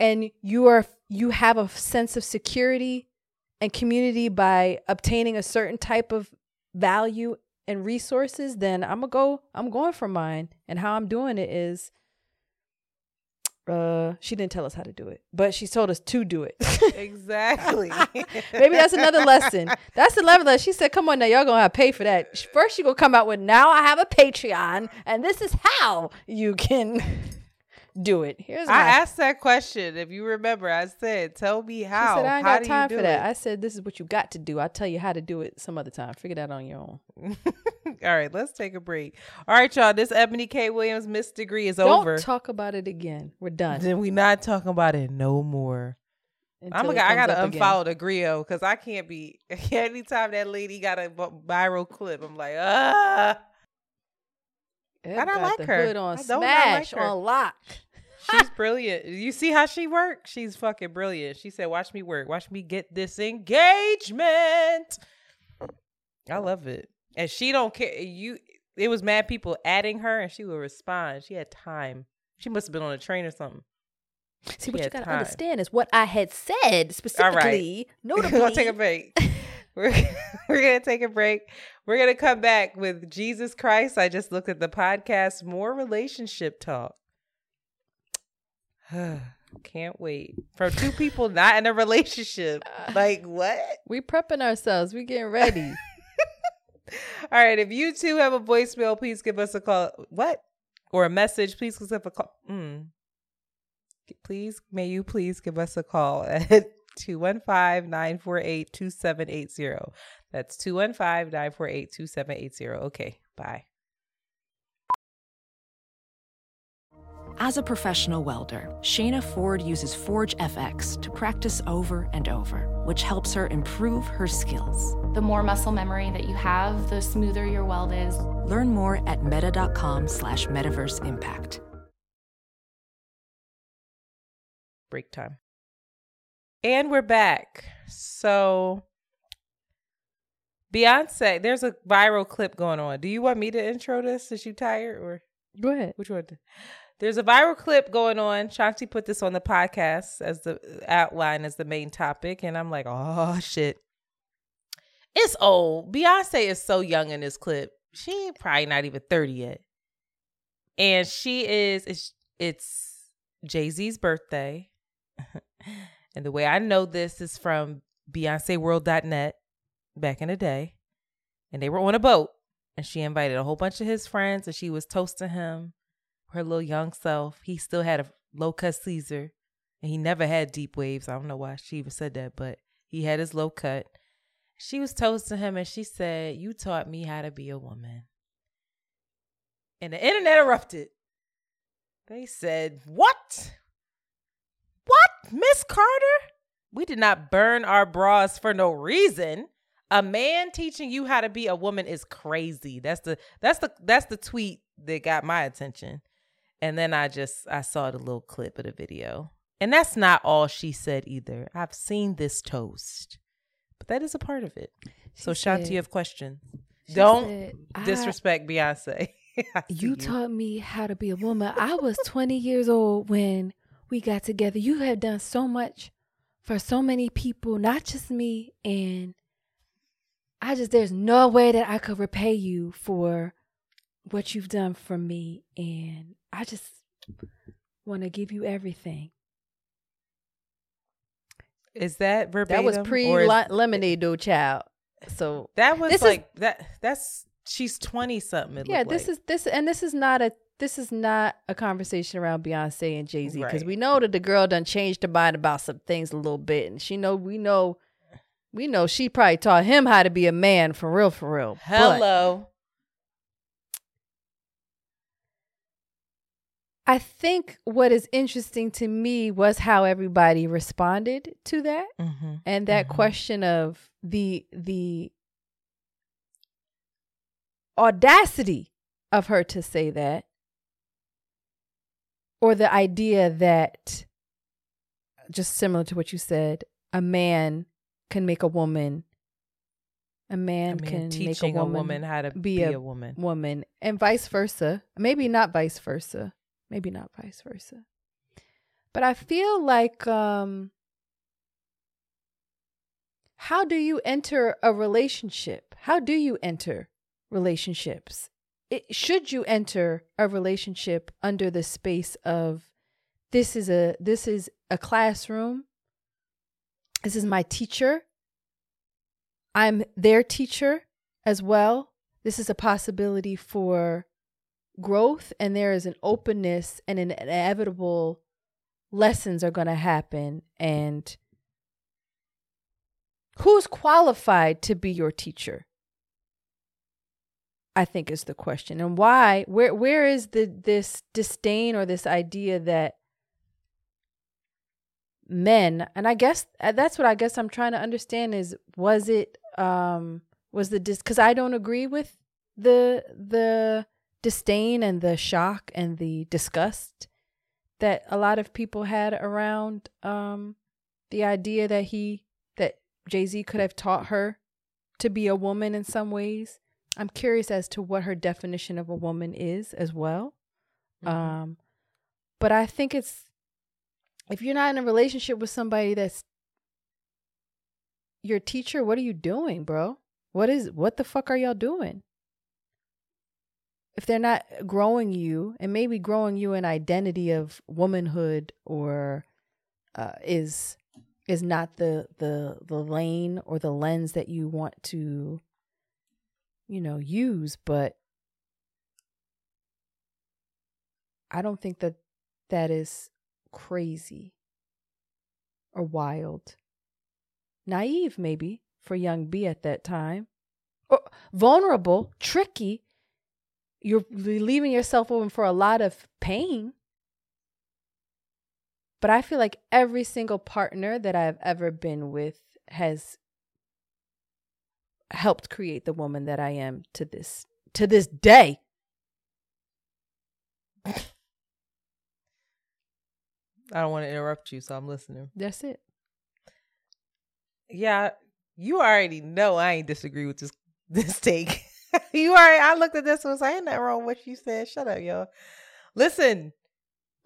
[SPEAKER 4] and you are you have a sense of security and community by obtaining a certain type of value and resources then i'm gonna go i'm going for mine. And how i'm doing it is uh she didn't tell us how to do it but she told us to do it. [LAUGHS]
[SPEAKER 2] Exactly. [LAUGHS]
[SPEAKER 4] maybe that's another lesson. That's the level lesson she said come on now y'all gonna have to pay for that. First she gonna come out with now i have a patreon and this is how you can do it here's
[SPEAKER 2] I
[SPEAKER 4] my
[SPEAKER 2] asked that question. If you remember, I said, "Tell me how."
[SPEAKER 4] She said, I ain't
[SPEAKER 2] how
[SPEAKER 4] got time for that.
[SPEAKER 2] it?"
[SPEAKER 4] I said, this is what you got to do. I'll tell you how to do it some other time. Figure that on your own. [LAUGHS]
[SPEAKER 2] All right, let's take a break. All right, y'all. This Eboni K. Williams Miss Degree is over.
[SPEAKER 4] Don't talk about it again. We're done.
[SPEAKER 2] Then we not talking about it no more.
[SPEAKER 4] Until
[SPEAKER 2] I'm gonna, I gotta
[SPEAKER 4] up again.
[SPEAKER 2] unfollow the Grio because I can't be. [LAUGHS] Anytime that lady got a viral clip, I'm like, ah. I don't like her.
[SPEAKER 4] Hood on
[SPEAKER 2] I don't not like
[SPEAKER 4] smash
[SPEAKER 2] her.
[SPEAKER 4] on lock.
[SPEAKER 2] She's brilliant. You see how she worked? She's fucking brilliant. She said, "Watch me work. Watch me get this engagement." I love it, and she don't care. You, it was mad people adding her, and she would respond. She had time. She must have been on a train or something.
[SPEAKER 4] See, what you gotta
[SPEAKER 2] time.
[SPEAKER 4] understand is what I had said
[SPEAKER 2] All right.
[SPEAKER 4] specifically. [LAUGHS]
[SPEAKER 2] We're
[SPEAKER 4] Notably,
[SPEAKER 2] gonna take a break. We're, [LAUGHS] we're gonna take a break. We're gonna come back with Jesus Christ. I just looked at the podcast. More relationship talk. [SIGHS] Can't wait. From two people not in a relationship. [LAUGHS] Like what?
[SPEAKER 4] we prepping ourselves. We getting ready. [LAUGHS]
[SPEAKER 2] All right. If you two have a voicemail, please give us a call. What? Or a message, please give us a call. Mm. Please, may you please give us a call [LAUGHS] at 215-948-2780. That's 215-948-2780. Okay, bye.
[SPEAKER 9] As a professional welder, Shayna Ford uses Forge FX to practice over and over, which helps her improve her skills.
[SPEAKER 10] The more muscle memory that you have, the smoother your weld is.
[SPEAKER 9] Learn more at meta.com slash metaverse impact.
[SPEAKER 2] break time. And we're back. So Beyonce, there's a viral clip going on. Do you want me to intro this? Is you tired or
[SPEAKER 4] Go ahead.
[SPEAKER 2] which one? There's a viral clip going on. Shanti put this on the podcast as the outline as the main topic, and I'm like, oh shit. It's old. Beyonce is so young in this clip. She probably not even 30 yet. And she is it's it's Jay-Z's birthday. [LAUGHS] and the way I know this is from BeyonceWorld.net back in the day. And they were on a boat. And she invited a whole bunch of his friends and she was toasting him, her little young self. He still had a low cut Caesar. And he never had deep waves. I don't know why she even said that, but he had his low cut. She was toasting him and she said, You taught me how to be a woman. And the internet erupted. They said, What? What, Miss Carter? We did not burn our bras for no reason. A man teaching you how to be a woman is crazy. That's the that's the that's the tweet that got my attention. And then I just I saw the little clip of the video. And that's not all she said either. I've seen this toast. But that is a part of it. so
[SPEAKER 4] She
[SPEAKER 2] Shanti,
[SPEAKER 4] said-
[SPEAKER 2] you have questions. Don't
[SPEAKER 4] said, "I-
[SPEAKER 2] disrespect Beyonce. [LAUGHS] See
[SPEAKER 4] You taught me how to be a woman. I was 20 years old when we got together. You have done so much for so many people, not just me. And I just, there's no way that I could repay you for what you've done for me. And I just want to give you everything.
[SPEAKER 2] Is that verbatim?
[SPEAKER 4] That was pre lemonade, though, child. So
[SPEAKER 2] That was
[SPEAKER 4] This is-
[SPEAKER 2] like that. That's she's twenty something.
[SPEAKER 4] yeah, this is this, and this is not a this is not a conversation around Beyonce and Jay Z because
[SPEAKER 2] Right.
[SPEAKER 4] we know that the girl done changed her mind about some things a little bit, and she know we know we know she probably taught him how to be a man for real, for real. But
[SPEAKER 2] hello.
[SPEAKER 4] I think what is interesting to me was how everybody responded to that,
[SPEAKER 2] Mm-hmm.
[SPEAKER 4] and that question of the the audacity of her to say that or the idea that just similar to what you said, a man can make a woman a man,
[SPEAKER 2] man
[SPEAKER 4] can make a
[SPEAKER 2] teaching a
[SPEAKER 4] woman,
[SPEAKER 2] woman how to
[SPEAKER 4] be,
[SPEAKER 2] be
[SPEAKER 4] a,
[SPEAKER 2] a woman.
[SPEAKER 4] woman and vice versa maybe not vice versa maybe not vice versa. But i feel like um how do you enter a relationship? How do you enter relationships? It, should you enter a relationship under the space of this is a this is a classroom? This is my teacher. I'm their teacher as well. This is a possibility for growth and there is an openness and an inevitable lessons are going to happen and who's qualified to be your teacher? I think is the question. And why where where is the this disdain or this idea that men and i guess uh, that's what i guess i'm trying to understand is was it um was the dis because i don't agree with the the disdain and the shock and the disgust that a lot of people had around um the idea that he that jay-z could have taught her to be a woman in some ways i'm curious as to what her definition of a woman is as well um but i think it's if you're not in a relationship with somebody that's your teacher, what are you doing, bro? What is what the fuck are y'all doing? If they're not growing you and maybe growing you an identity of womanhood or uh, is is not the the the lane or the lens that you want to you know use but I don't think that that is crazy or wild. Naive, maybe, for young B at that time. Or vulnerable, tricky. You're leaving yourself open for a lot of pain. But I feel like every single partner that I've ever been with has helped create the woman that I am to this to this day.
[SPEAKER 2] I don't want to interrupt you, so I'm listening.
[SPEAKER 4] That's it.
[SPEAKER 2] Yeah, you already know I ain't disagree with this [LAUGHS] this take. [LAUGHS] you are. I looked at this and was like, ain't nothing wrong with what you said. Shut up, y'all. Listen,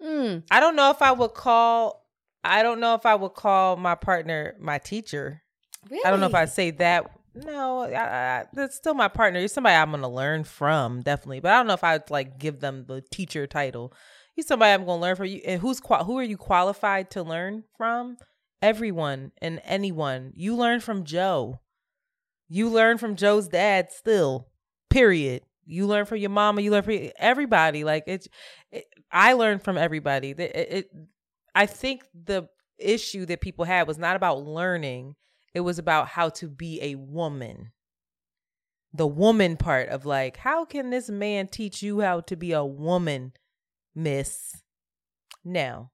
[SPEAKER 4] Mm.
[SPEAKER 2] I don't know if I would call I don't know if I would call my partner my teacher. Really? I don't know if I'd say that. No, I, I, that's still my partner. You're somebody I'm gonna learn from, definitely. But I don't know if I'd like give them the teacher title. He's somebody I'm gonna learn from. You and who's qual- who are you qualified to learn from? Everyone and anyone. You learn from Joe. You learn from Joe's dad. Still, period. You learn from your mama. You learn from everybody. Like it's. It, I learned from everybody. It, it. I think the issue that people had was not about learning. It was about how to be a woman. The woman part of like, how can this man teach you how to be a woman, miss? Now,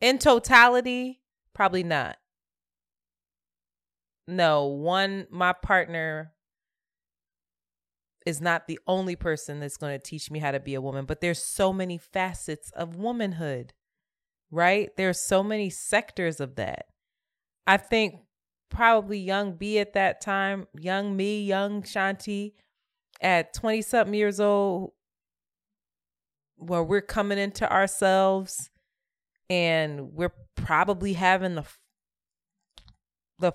[SPEAKER 2] in totality, probably not. No, one, my partner is not the only person that's going to teach me how to be a woman, but there's so many facets of womanhood, right? There's so many sectors of that. I think probably young B at that time, young me, young Shanti at 20 something years old, where we're coming into ourselves and we're probably having the the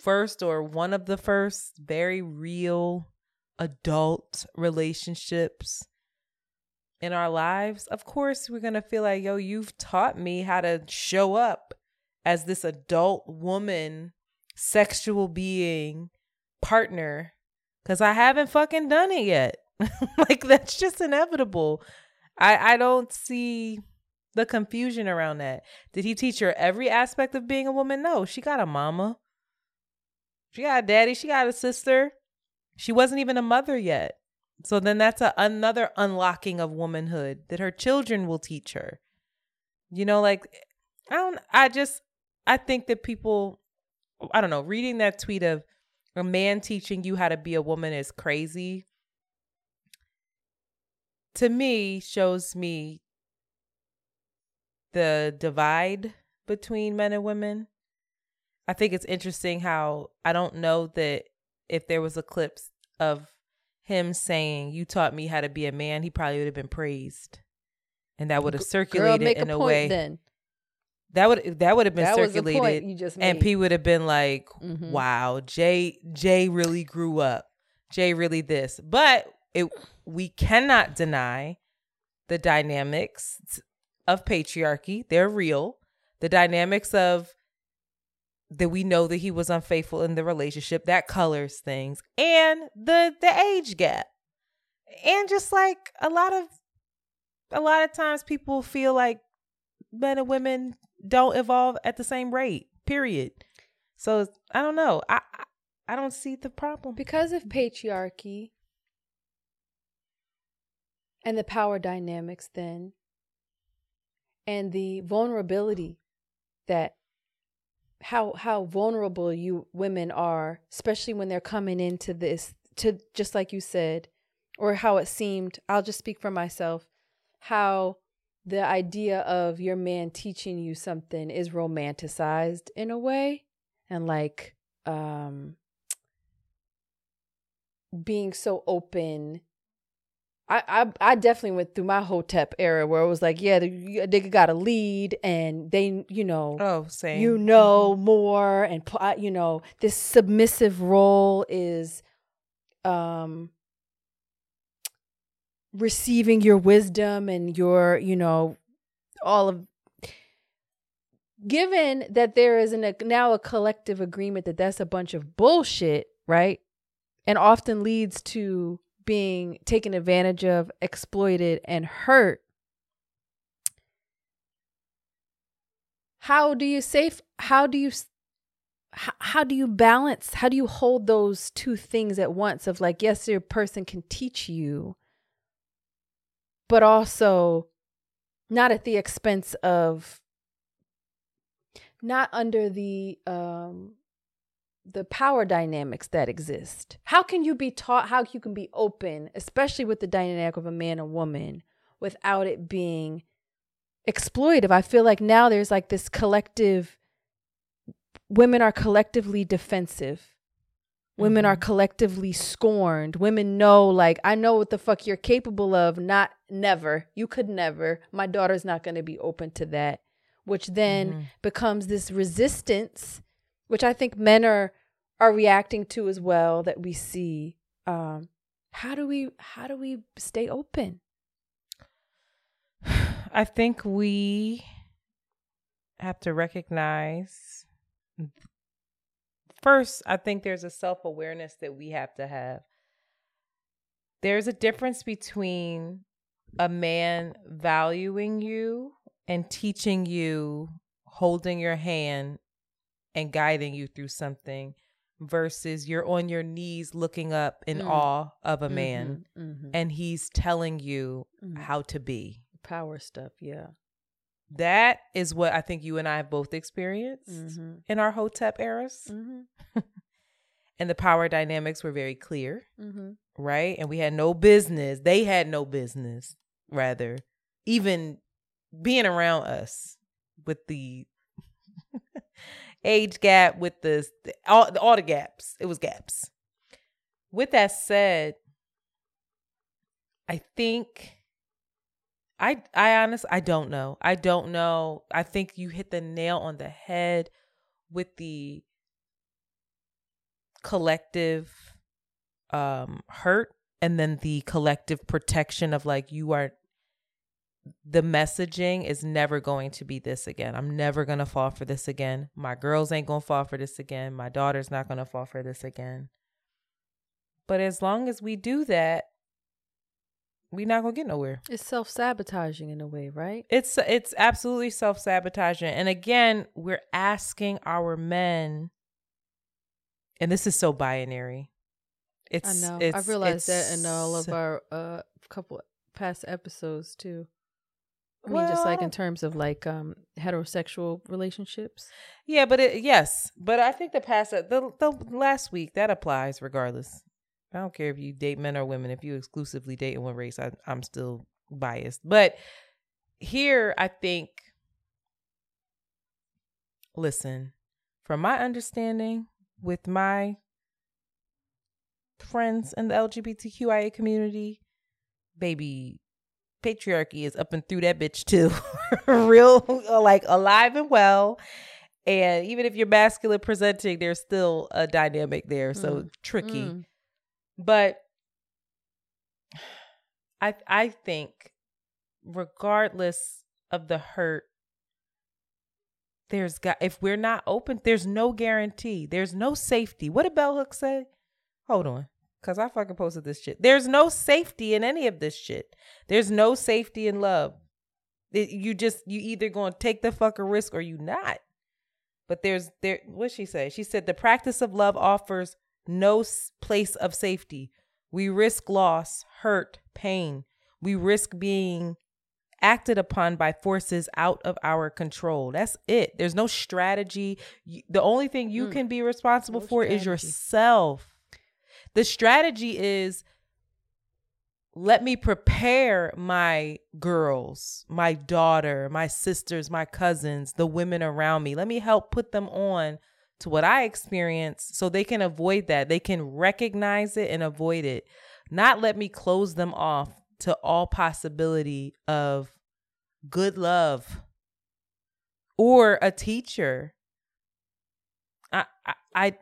[SPEAKER 2] first or one of the first very real adult relationships in our lives, of course, we're going to feel like, yo, you've taught me how to show up as this adult woman, sexual being, partner, because I haven't fucking done it yet. [LAUGHS] like, that's just inevitable. I, I don't see the confusion around that. Did he teach her every aspect of being a woman? No, she got a mama. She got a daddy. She got a sister. She wasn't even a mother yet. So then that's a, another unlocking of womanhood that her children will teach her. You know, like I don't I just I think that people I don't know, reading that tweet of a man teaching you how to be a woman is crazy. To me shows me the divide between men and women. I think it's interesting how I don't know that if there was a clip of him saying, You taught me how to be a man, he probably would have been praised. And that would have circulated
[SPEAKER 4] Girl,
[SPEAKER 2] in
[SPEAKER 4] a
[SPEAKER 2] a,
[SPEAKER 4] point
[SPEAKER 2] way.
[SPEAKER 4] then.
[SPEAKER 2] That would that would have been
[SPEAKER 4] That was the point
[SPEAKER 2] circulated,
[SPEAKER 4] you just
[SPEAKER 2] and. P would have been like,
[SPEAKER 4] Mhm.
[SPEAKER 2] "Wow, Jay Jay really grew up. Jay really this." But it we cannot deny the dynamics of patriarchy. They're real. The dynamics of that we know that he was unfaithful in the relationship that colors things, and the the age gap, and just like a lot of a lot of times people feel like men and women don't evolve at the same rate. Period. So I don't know. I I, I don't see the problem
[SPEAKER 4] because of patriarchy and the power dynamics then and the vulnerability that how how vulnerable you women are especially when they're coming into this to just like you said or how it seemed I'll just speak for myself how the idea of your man teaching you something is romanticized in a way and like um being so open I, I I definitely went through my hotep era where it was like, yeah, the, they got a lead and they, you know,
[SPEAKER 2] oh, same.
[SPEAKER 4] you know more, and you know this submissive role is, um, receiving your wisdom and your, you know, all of. Given that there is an, a, now a collective agreement that that's a bunch of bullshit, right, and often leads to being taken advantage of, exploited, and hurt. How do you safe? How do you? How, how do you balance? How do you hold those two things at once? Of like, yes, your person can teach you, but also not at the expense of, not under the um the power dynamics that exist. How can you be taught how you can be open, especially with the dynamic of a man and woman, without it being exploitive? I feel like now there's like this collective women are collectively defensive. Women are collectively scorned. Women know, like, I know what the fuck you're capable of. Not never. You could never. My daughter's not going to be open to that, which then
[SPEAKER 2] Mhm.
[SPEAKER 4] becomes this resistance which I think men are are reacting to as well that we see. Um, how do we how do we stay open? [SIGHS]
[SPEAKER 2] I think we have to recognize first, I think there's a self awareness that we have to have. There's a difference between a man valuing you and teaching you, holding your hand and guiding you through something versus you're on your knees looking up in
[SPEAKER 4] Mm.
[SPEAKER 2] awe of a man
[SPEAKER 4] Mhm, mhm.
[SPEAKER 2] and he's telling you
[SPEAKER 4] Mhm.
[SPEAKER 2] how to be.
[SPEAKER 4] Power stuff, yeah.
[SPEAKER 2] That is what I think you and I have both experienced
[SPEAKER 4] Mhm.
[SPEAKER 2] in our Hotep eras.
[SPEAKER 4] Mhm. [LAUGHS]
[SPEAKER 2] and the power dynamics were very clear,
[SPEAKER 4] Mhm.
[SPEAKER 2] right? And we had no business. They had no business, rather, even being around us with the [LAUGHS] age gap, with the all, all the gaps. It was gaps. With that said, I think I I honestly I don't know. I don't know. I think you hit the nail on the head with the collective um hurt and then the collective protection of like you are the messaging is never going to be this again. I'm never going to fall for this again. My girls ain't going to fall for this again. My daughter's not going to fall for this again. But as long as we do that, we're not going to get nowhere.
[SPEAKER 4] It's self sabotaging in a way, right?
[SPEAKER 2] It's it's absolutely self-sabotaging. And again, we're asking our men and this is so binary. It's
[SPEAKER 4] I know.
[SPEAKER 2] It's,
[SPEAKER 4] I realized that in all of our uh couple past episodes too. I mean, just
[SPEAKER 2] Well,
[SPEAKER 4] like in terms of like um heterosexual relationships.
[SPEAKER 2] Yeah, but it, yes, but I think the past the the last week that applies regardless. I don't care if you date men or women. If you exclusively date in one race, I, I'm still biased. But here, I think listen, from my understanding with my friends in the LGBTQIA community, baby, patriarchy is up and through that bitch too. [LAUGHS] Real, like alive and well. And even if you're masculine presenting, there's still a dynamic there. So
[SPEAKER 4] Mm.
[SPEAKER 2] tricky.
[SPEAKER 4] Mm.
[SPEAKER 2] But I I think regardless of the hurt there's got if we're not open there's no guarantee there's no safety what did bell hook say hold on because i fucking posted this shit there's no safety in any of this shit there's no safety in love It- you just you either gonna take the fucking risk or you not but there's there what she say she said the practice of love offers no place of safety we risk loss hurt pain we risk being acted upon by forces out of our control. That's it. There's no strategy. The only thing you
[SPEAKER 4] Mm.
[SPEAKER 2] can be responsible
[SPEAKER 4] No
[SPEAKER 2] for is yourself. The strategy is let me prepare my girls, my daughter, my sisters, my cousins, the women around me. Let me help put them on to what I experience so they can avoid that. They can recognize it and avoid it. Not let me close them off to all possibility of good love or a teacher. I I, I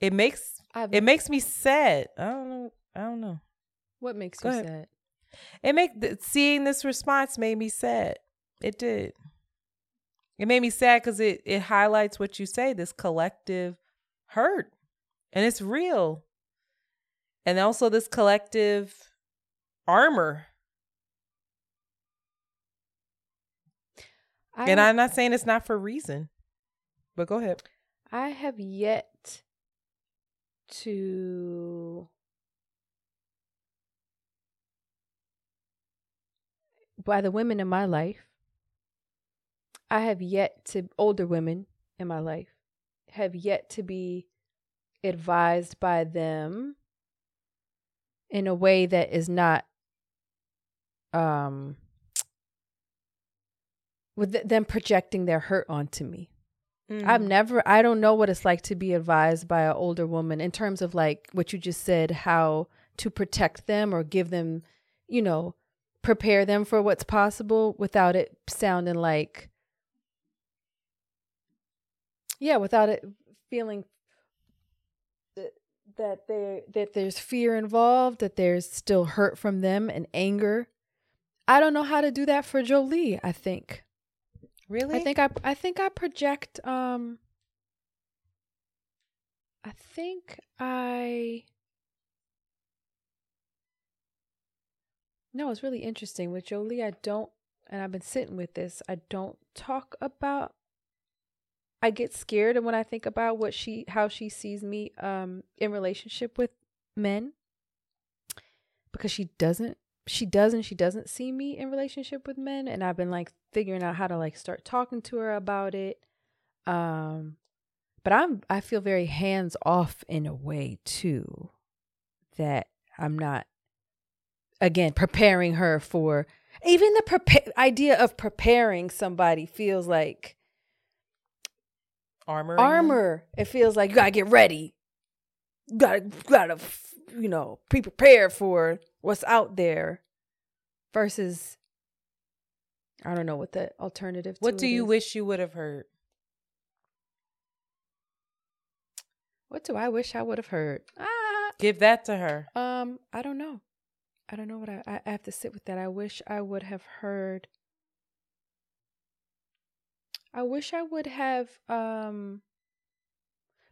[SPEAKER 2] it makes
[SPEAKER 4] I've-
[SPEAKER 2] it makes me sad. I don't know. I don't know.
[SPEAKER 4] What makes
[SPEAKER 2] Go
[SPEAKER 4] you
[SPEAKER 2] ahead.
[SPEAKER 4] sad?
[SPEAKER 2] It make th- seeing this response made me sad. It did. It made me sad because it it highlights what you say. This collective hurt, and it's real. And also this collective armor.
[SPEAKER 4] I,
[SPEAKER 2] and I'm not saying it's not for reason, but go ahead.
[SPEAKER 4] I have yet to by the women in my life I have yet to older women in my life have yet to be advised by them in a way that is not um with them projecting their hurt onto me. I've
[SPEAKER 2] Mhm.
[SPEAKER 4] never I don't know what it's like to be advised by an older woman in terms of like what you just said how to protect them or give them, you know, prepare them for what's possible without it sounding like yeah, without it feeling that that there that there's fear involved, that there's still hurt from them and anger. I don't know how to do that for Jolie, I think.
[SPEAKER 2] Really?
[SPEAKER 4] I think I I think I project um I think I No, it's really interesting with Jolie. I don't and I've been sitting with this. I don't talk about I get scared and when I think about what she how she sees me um in relationship with men because she doesn't she doesn't she doesn't see me in relationship with men and I've been like figuring out how to like start talking to her about it. Um but I'm I feel very hands off in a way too that I'm not again preparing her for even the prepa- idea of preparing somebody feels like
[SPEAKER 2] armor.
[SPEAKER 4] armor. It feels like you gotta get ready. You gotta you gotta you know be prepared for what's out there versus i don't know what the alternative
[SPEAKER 2] What do you
[SPEAKER 4] is.
[SPEAKER 2] wish you would have heard?
[SPEAKER 4] what do i wish i would have heard ah
[SPEAKER 2] Give that to her.
[SPEAKER 4] um i don't know i don't know what I, I have to sit with that i wish i would have heard i wish i would have um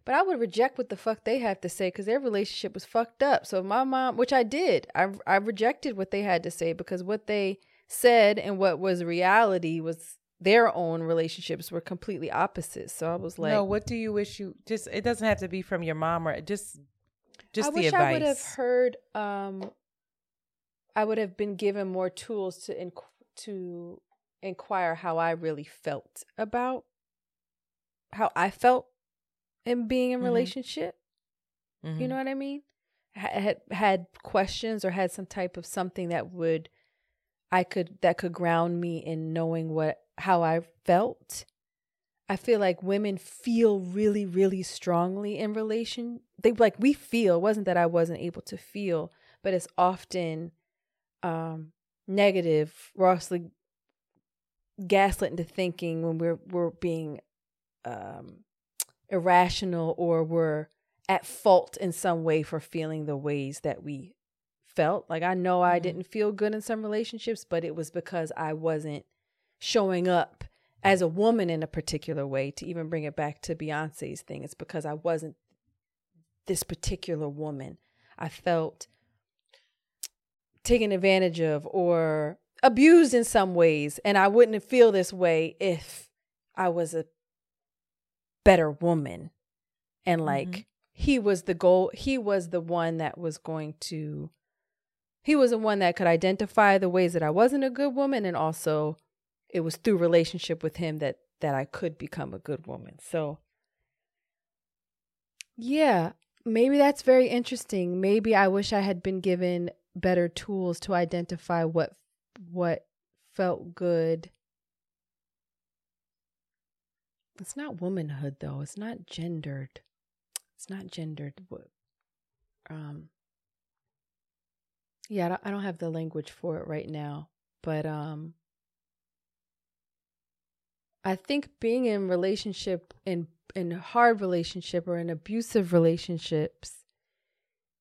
[SPEAKER 4] but I would reject what the fuck they have to say because their relationship was fucked up. So if my mom, which I did, I I rejected what they had to say because what they said and what was reality was their own relationships were completely opposite. So I was like,
[SPEAKER 2] no, what do you wish you just it doesn't have to be from your mom or just just
[SPEAKER 4] I
[SPEAKER 2] the
[SPEAKER 4] wish
[SPEAKER 2] advice.
[SPEAKER 4] I would have heard. Um, I would have been given more tools to inqu- to inquire how I really felt about how I felt in being in
[SPEAKER 2] Mhm.
[SPEAKER 4] relationship.
[SPEAKER 2] Mhm.
[SPEAKER 4] You know what I mean? Ha- Had had questions or had some type of something that would I could that could ground me in knowing what how I felt. I feel like women feel really, really strongly in relation. They like we feel. It wasn't that I wasn't able to feel, but it's often um negative. We're also gaslit into thinking when we're we're being um irrational or we're at fault in some way for feeling the ways that we felt. Like I know I
[SPEAKER 2] Mhm.
[SPEAKER 4] didn't feel good in some relationships, but it was because I wasn't showing up as a woman in a particular way to even bring it back to Beyonce's thing. It's because I wasn't this particular woman. I felt taken advantage of or abused in some ways. And I wouldn't feel this way if I was a better woman. And like mm-hmm. he was the goal, he was the one that was going to, he was the one that could identify the ways that I wasn't a good woman. And also it was through relationship with him that that I could become a good woman. So yeah, maybe that's very interesting. Maybe I wish I had been given better tools to identify what what felt good. It's not womanhood though. It's not gendered. It's not gendered. Um Yeah, I don't, have the language for it right now, but um I think being in relationship in in hard relationship or in abusive relationships,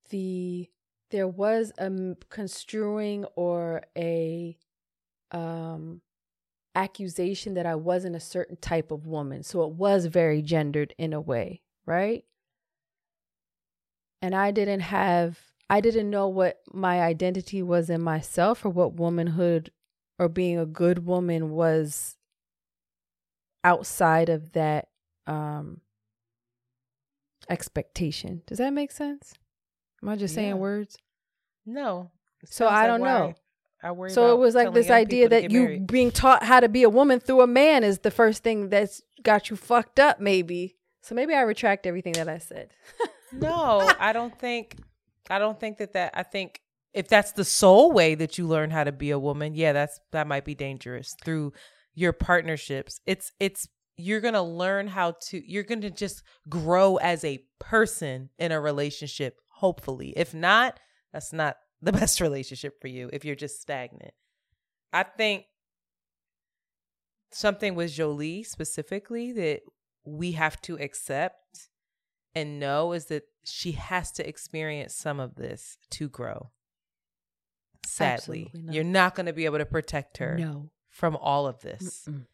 [SPEAKER 4] the there was a construing or a um accusation that I wasn't a certain type of woman. So it was very gendered in a way, right? And I didn't have I didn't know what my identity was in myself or what womanhood or being a good woman was outside of that um expectation. Does that make sense? Am I just saying words?
[SPEAKER 2] No.
[SPEAKER 4] So I don't
[SPEAKER 2] why
[SPEAKER 4] know.
[SPEAKER 2] I worry
[SPEAKER 4] So it was like this idea that you
[SPEAKER 2] married.
[SPEAKER 4] being taught how to be a woman through a man is the first thing that's got you fucked up, maybe. So maybe I retract everything that I said. [LAUGHS]
[SPEAKER 2] No, I don't think I don't think that that I think if that's the sole way that you learn how to be a woman, yeah, that's that might be dangerous through your partnerships. It's it's you're going to learn how to you're going to just grow as a person in a relationship hopefully. If not, that's not the [LAUGHS] best relationship for you if you're just stagnant. I think something with Jolie specifically that we have to accept and know is that she has to experience some of this to grow. Sadly,
[SPEAKER 4] not.
[SPEAKER 2] you're not going to be able to protect her
[SPEAKER 4] No.
[SPEAKER 2] from all of this.
[SPEAKER 4] Mm-mm.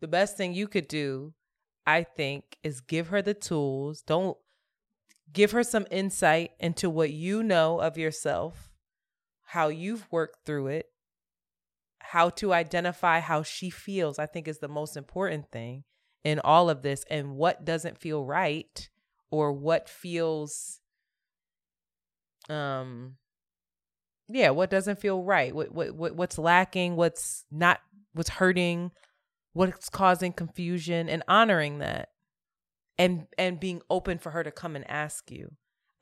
[SPEAKER 2] The best thing you could do, I think, is give her the tools. Don't give her some insight into what you know of yourself, how you've worked through it, how to identify how she feels, I think is the most important thing in all of this and what doesn't feel right or what feels um yeah, what doesn't feel right, what what, what what's lacking, what's not what's hurting, what's causing confusion and honoring that and and being open for her to come and ask you.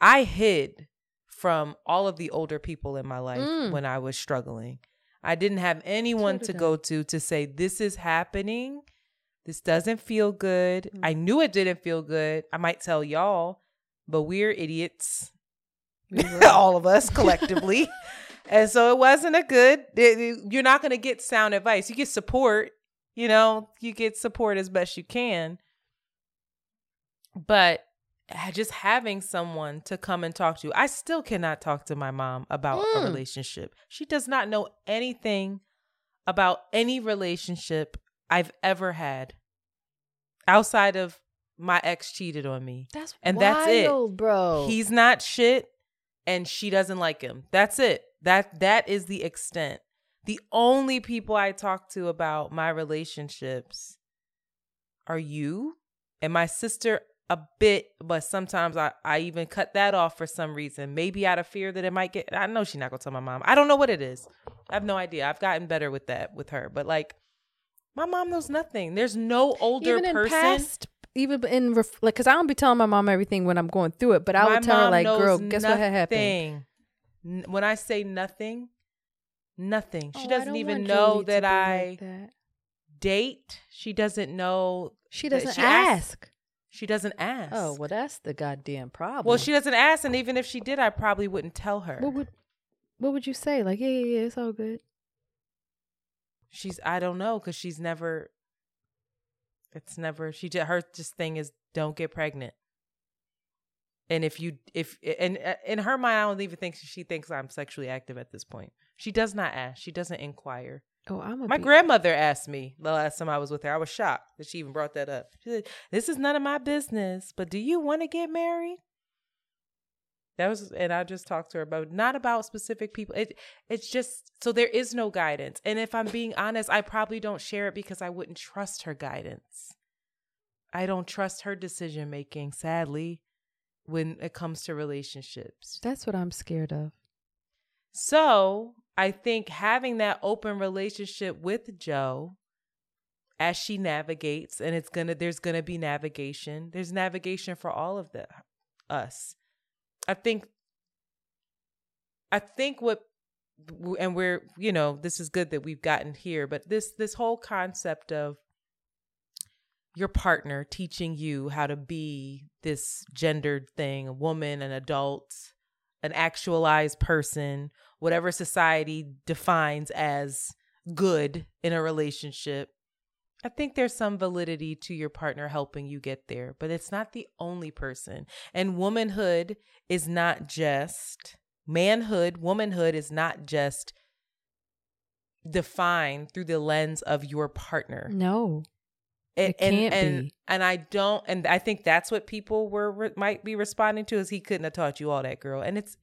[SPEAKER 2] I hid from all of the older people in my life
[SPEAKER 4] Mm.
[SPEAKER 2] when I was struggling. I didn't have anyone to go to to say this is happening. This doesn't feel good. Mm-hmm. I knew it didn't feel good. I might tell y'all, but we're idiots. [LAUGHS] all of us collectively. [LAUGHS] and so it wasn't a good it- it- you're not going to get sound advice. You get support, you know, you get support as best you can. But just having someone to come and talk to. I still cannot talk to my mom about a
[SPEAKER 4] Mm.
[SPEAKER 2] relationship. She does not know anything about any relationship I've ever had outside of my ex cheated on me.
[SPEAKER 4] That's
[SPEAKER 2] and that's it.
[SPEAKER 4] wild, bro.
[SPEAKER 2] He's not shit and she doesn't like him. That's it. That that is the extent. The only people I talk to about my relationships are you and my sister a bit, but sometimes I, I even cut that off for some reason. Maybe out of fear that it might get I know she's not gonna tell my mom. I don't know what it is. I have no idea. I've gotten better with that with her. But like my mom knows nothing. There's no older
[SPEAKER 4] even in
[SPEAKER 2] person.
[SPEAKER 4] past, even in ref- like, cause I don't be telling my mom everything when I'm going through it, but I would tell her like, "Girl, guess what happened?"
[SPEAKER 2] N- When I say nothing, nothing. She
[SPEAKER 4] Oh, I
[SPEAKER 2] doesn't even know
[SPEAKER 4] Julie
[SPEAKER 2] that I
[SPEAKER 4] like that.
[SPEAKER 2] date. She doesn't know.
[SPEAKER 4] She doesn't
[SPEAKER 2] she asks-
[SPEAKER 4] ask.
[SPEAKER 2] She doesn't ask.
[SPEAKER 4] Oh well, that's the goddamn problem.
[SPEAKER 2] Well, she doesn't ask, and even if she did, I probably wouldn't tell her.
[SPEAKER 4] What would What would you say? Like, yeah, yeah, yeah, it's all good.
[SPEAKER 2] She's I don't know because she's never. It's never she just her just thing is don't get pregnant. And if you if and uh, in her mind, I don't even think she thinks I'm sexually active at this point. She does not ask. She doesn't inquire.
[SPEAKER 4] Oh, I'm a
[SPEAKER 2] My grandmother asked me the last time I was with her. I was shocked that she even brought that up. She said, "This is none of my business, but do you want to get married?" That was, and I just talked to her about not about specific people. It, it's just so there is no guidance. And if I'm being honest, I probably don't share it because I wouldn't trust her guidance. I don't trust her decision making. Sadly, when it comes to relationships,
[SPEAKER 4] That's what I'm scared of.
[SPEAKER 2] so I think having that open relationship with Joe as she navigates, and it's gonna there's gonna be navigation. There's navigation for all of the us. I think I think what and we're you know this is good that we've gotten here but this this whole concept of your partner teaching you how to be this gendered thing a woman an adult an actualized person whatever society defines as good in a relationship I think there's some validity to your partner helping you get there, but it's not the only person. And womanhood is not just manhood, womanhood is not just defined through the lens of your partner.
[SPEAKER 4] No.
[SPEAKER 2] And,
[SPEAKER 4] It can't
[SPEAKER 2] and, and,
[SPEAKER 4] be.
[SPEAKER 2] and I don't, and I think that's what people were re- might be responding to is he couldn't have taught you all that, girl. And it's,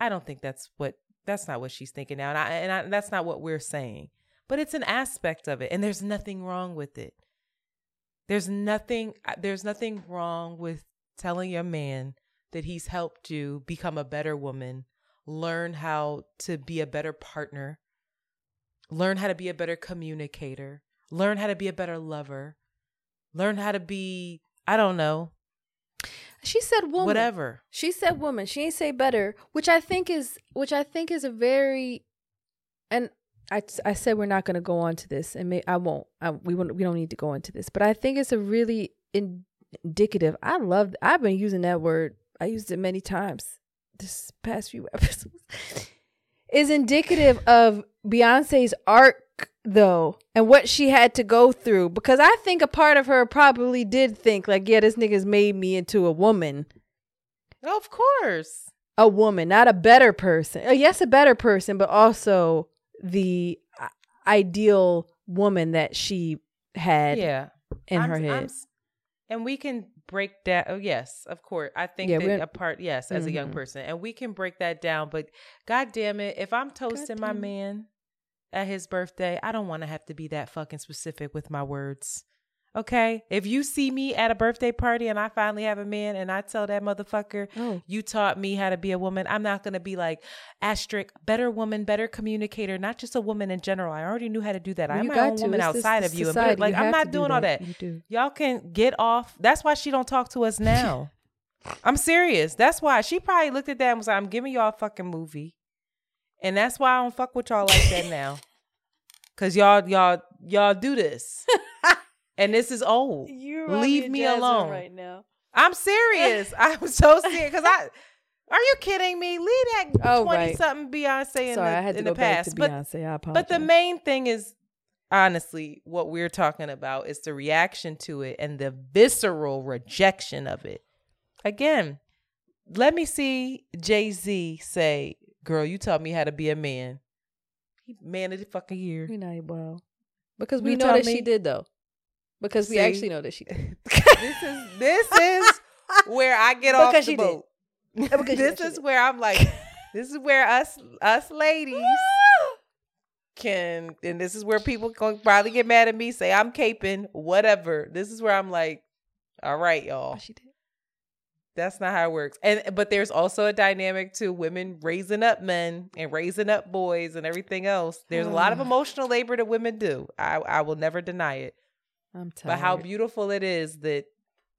[SPEAKER 2] I don't think that's what that's not what she's thinking now, and I and I, that's not what we're saying. But it's an aspect of it, and there's nothing wrong with it. There's nothing. There's nothing wrong with telling your man that he's helped you become a better woman, learn how to be a better partner, learn how to be a better communicator, learn how to be a better lover, learn how to be. I don't know.
[SPEAKER 4] She said woman.
[SPEAKER 2] Whatever.
[SPEAKER 4] She said woman. She ain't say better, which I think is which I think is a very and I, I said we're not going to go on to this and may, I won't. I, we won't we don't need to go into this, but I think it's a really in, indicative. I love I've been using that word. I used it many times this past few [LAUGHS] episodes. is indicative of Beyonce's though and what she had to go through because I think a part of her probably did think like yeah this nigga's made me into a woman
[SPEAKER 2] Of course.
[SPEAKER 4] a woman not a better person uh, yes a better person but also the uh, ideal woman that she had
[SPEAKER 2] Yeah.
[SPEAKER 4] in
[SPEAKER 2] I'm-
[SPEAKER 4] her
[SPEAKER 2] I'm
[SPEAKER 4] head
[SPEAKER 2] and we can break that. Oh, yes, of course. I think
[SPEAKER 4] Yeah,
[SPEAKER 2] that a part, yes, as a young
[SPEAKER 4] Mhm.
[SPEAKER 2] person, and we can break that down. But God damn it, if I'm toasting my man at his birthday, I don't want to have to be that fucking specific with my words. Okay, if you see me at a birthday party and I finally have a man and I tell that motherfucker,
[SPEAKER 4] Oh.
[SPEAKER 2] you taught me how to be a woman, I'm not gonna be like asterisk better woman, better communicator, not just a woman in general. I already knew how to do that.
[SPEAKER 4] Well,
[SPEAKER 2] I'm my own
[SPEAKER 4] to.
[SPEAKER 2] woman
[SPEAKER 4] It's
[SPEAKER 2] outside of you.
[SPEAKER 4] Society.
[SPEAKER 2] like
[SPEAKER 4] You
[SPEAKER 2] I'm not
[SPEAKER 4] to do
[SPEAKER 2] doing all
[SPEAKER 4] that.
[SPEAKER 2] that.
[SPEAKER 4] You do.
[SPEAKER 2] Y'all can get off. That's why she don't talk to us now. [LAUGHS] I'm serious. That's why she probably looked at that and was like, "I'm giving y'all a fucking movie," and that's why I don't fuck with y'all like that now. [LAUGHS] Cause y'all, y'all, y'all do this, [LAUGHS] and this is old.
[SPEAKER 4] You're
[SPEAKER 2] Leave me alone.
[SPEAKER 4] right now.
[SPEAKER 2] I'm serious. [LAUGHS] I'm so serious. Cause I, are you kidding me? Leave that
[SPEAKER 4] Oh,
[SPEAKER 2] twenty
[SPEAKER 4] right.
[SPEAKER 2] something Beyonce in
[SPEAKER 4] Sorry,
[SPEAKER 2] the,
[SPEAKER 4] I had to
[SPEAKER 2] in
[SPEAKER 4] go
[SPEAKER 2] the
[SPEAKER 4] back
[SPEAKER 2] past.
[SPEAKER 4] to
[SPEAKER 2] but
[SPEAKER 4] Beyonce. I apologize.
[SPEAKER 2] but the main thing is honestly what we're talking about is the reaction to it and the visceral rejection of it. Again, let me see Jay-Z say, "Girl, you taught me how to be a man." Man of the fucking year.
[SPEAKER 4] we not well because we
[SPEAKER 2] You
[SPEAKER 4] know
[SPEAKER 2] tell
[SPEAKER 4] that she did though. Because we actually know that she did. [LAUGHS]
[SPEAKER 2] this is this [LAUGHS] is where I get off the
[SPEAKER 4] she did.
[SPEAKER 2] boat. [LAUGHS]
[SPEAKER 4] Because she
[SPEAKER 2] this
[SPEAKER 4] did.
[SPEAKER 2] is where I'm like, this is where us us ladies [GASPS] can, and this is where people can probably get mad at me, say I'm caping, whatever. This is where I'm like, all right, y'all.
[SPEAKER 4] Oh, she did.
[SPEAKER 2] That's not how it works. And but there's also a dynamic to women raising up men and raising up boys and everything else. There's a lot of [SIGHS] emotional labor that women do. I I will never deny it.
[SPEAKER 4] I'm tired.
[SPEAKER 2] But how beautiful it is that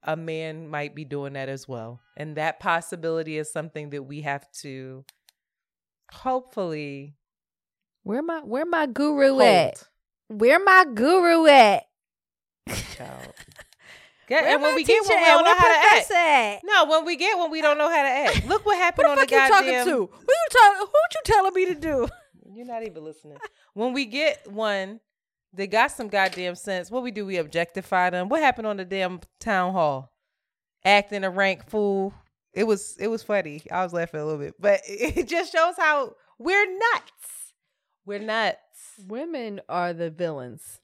[SPEAKER 2] a man might be doing that as well. And that possibility is something that we have to hopefully
[SPEAKER 4] Where my where my guru
[SPEAKER 2] hold.
[SPEAKER 4] at? Where my guru at?
[SPEAKER 2] Child. [LAUGHS] Get-
[SPEAKER 4] Where
[SPEAKER 2] and when we get one, we don't know how to act.
[SPEAKER 4] at?
[SPEAKER 2] No, when we get one, we don't know how to act. Look what happened
[SPEAKER 4] Who
[SPEAKER 2] on
[SPEAKER 4] the
[SPEAKER 2] the
[SPEAKER 4] fuck you
[SPEAKER 2] goddamn.
[SPEAKER 4] talking to? Who you talking? Who you telling me to do? [LAUGHS]
[SPEAKER 2] You're not even listening. When we get one, they got some goddamn sense. What we do? We objectify them. What happened on the damn town hall? Acting a rank fool. It was it was funny. I was laughing a little bit, but [LAUGHS] it just shows how we're nuts. We're nuts.
[SPEAKER 4] Women are the villains.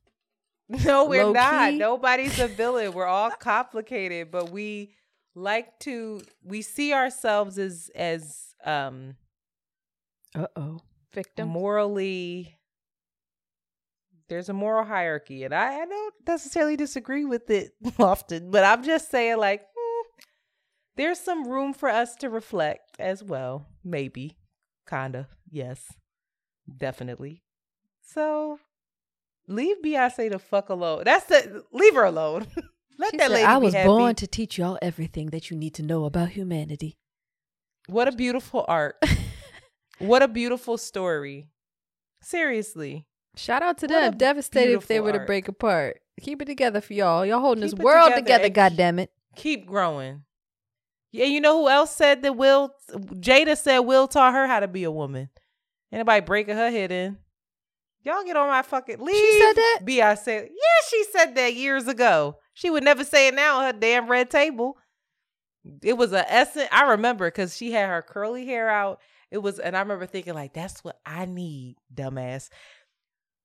[SPEAKER 4] [LAUGHS]
[SPEAKER 2] No, we're
[SPEAKER 4] Low
[SPEAKER 2] not.
[SPEAKER 4] key.
[SPEAKER 2] Nobody's a villain. We're [LAUGHS] all complicated, but we like to we see ourselves as as um
[SPEAKER 4] Uh oh. Victim.
[SPEAKER 2] morally there's a moral hierarchy and I, I don't necessarily disagree with it [LAUGHS] often but i'm just saying like hmm, there's some room for us to reflect as well maybe kinda yes definitely so leave beyonce the fuck alone that's the leave her alone [LAUGHS] let
[SPEAKER 4] She
[SPEAKER 2] that
[SPEAKER 4] said,
[SPEAKER 2] lady
[SPEAKER 4] I was
[SPEAKER 2] happy.
[SPEAKER 4] born to teach y'all everything that you need to know about humanity.
[SPEAKER 2] what a beautiful art [LAUGHS] what a beautiful story seriously
[SPEAKER 4] Shout out to
[SPEAKER 2] What
[SPEAKER 4] them. Devastated if they were to break apart. Keep it together for y'all. Y'all holding
[SPEAKER 2] Keep
[SPEAKER 4] this world
[SPEAKER 2] together
[SPEAKER 4] together, God damn it.
[SPEAKER 2] keep growing. Yeah, you know who else said that Will Jada said Will taught her how to be a woman. Anybody breaking her head in? Y'all get on my fucking leave.
[SPEAKER 4] She said that?
[SPEAKER 2] Beyonce. Yeah, she said that years ago. She would never say it now on her damn red table. It was a essence. I remember because she had her curly hair out. It was, and I remember thinking like, "That's what I need, dumbass."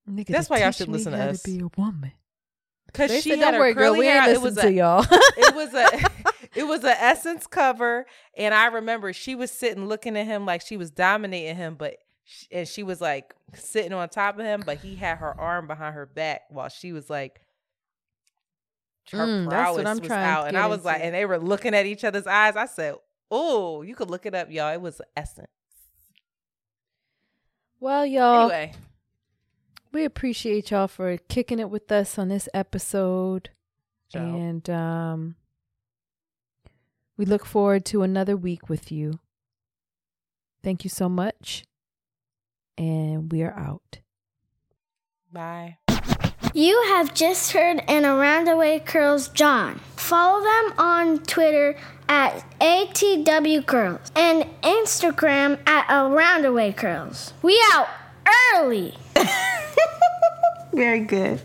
[SPEAKER 4] Nigga,
[SPEAKER 2] That's why y'all should listen to us.
[SPEAKER 4] To be a woman.
[SPEAKER 2] Because
[SPEAKER 4] They
[SPEAKER 2] she
[SPEAKER 4] said,
[SPEAKER 2] had her
[SPEAKER 4] worry,
[SPEAKER 2] curly
[SPEAKER 4] we
[SPEAKER 2] hair. [LAUGHS] It was a,
[SPEAKER 4] y'all."
[SPEAKER 2] it was a it was a essence cover, and I remember she was sitting looking at him like she was dominating him, but and she was like sitting on top of him, but he had her arm behind her back while she was like. Her
[SPEAKER 4] Mm, that's what
[SPEAKER 2] prowess
[SPEAKER 4] I'm
[SPEAKER 2] was
[SPEAKER 4] trying
[SPEAKER 2] out, and I was like, and they were looking at each other's eyes. I said, "Oh, you could look it up, y'all. It was essence."
[SPEAKER 4] Well, y'all,
[SPEAKER 2] Anyway,
[SPEAKER 4] we appreciate y'all for kicking it with us on this episode.
[SPEAKER 2] Ciao.
[SPEAKER 4] And um we look forward to another week with you. Thank you so much. And we are out.
[SPEAKER 2] bye.
[SPEAKER 11] You have just heard an Around the Way Curls John. Follow them on Twitter at ATW Curls and Instagram at Around the Way Curls. We out early. [LAUGHS]
[SPEAKER 12] Very good.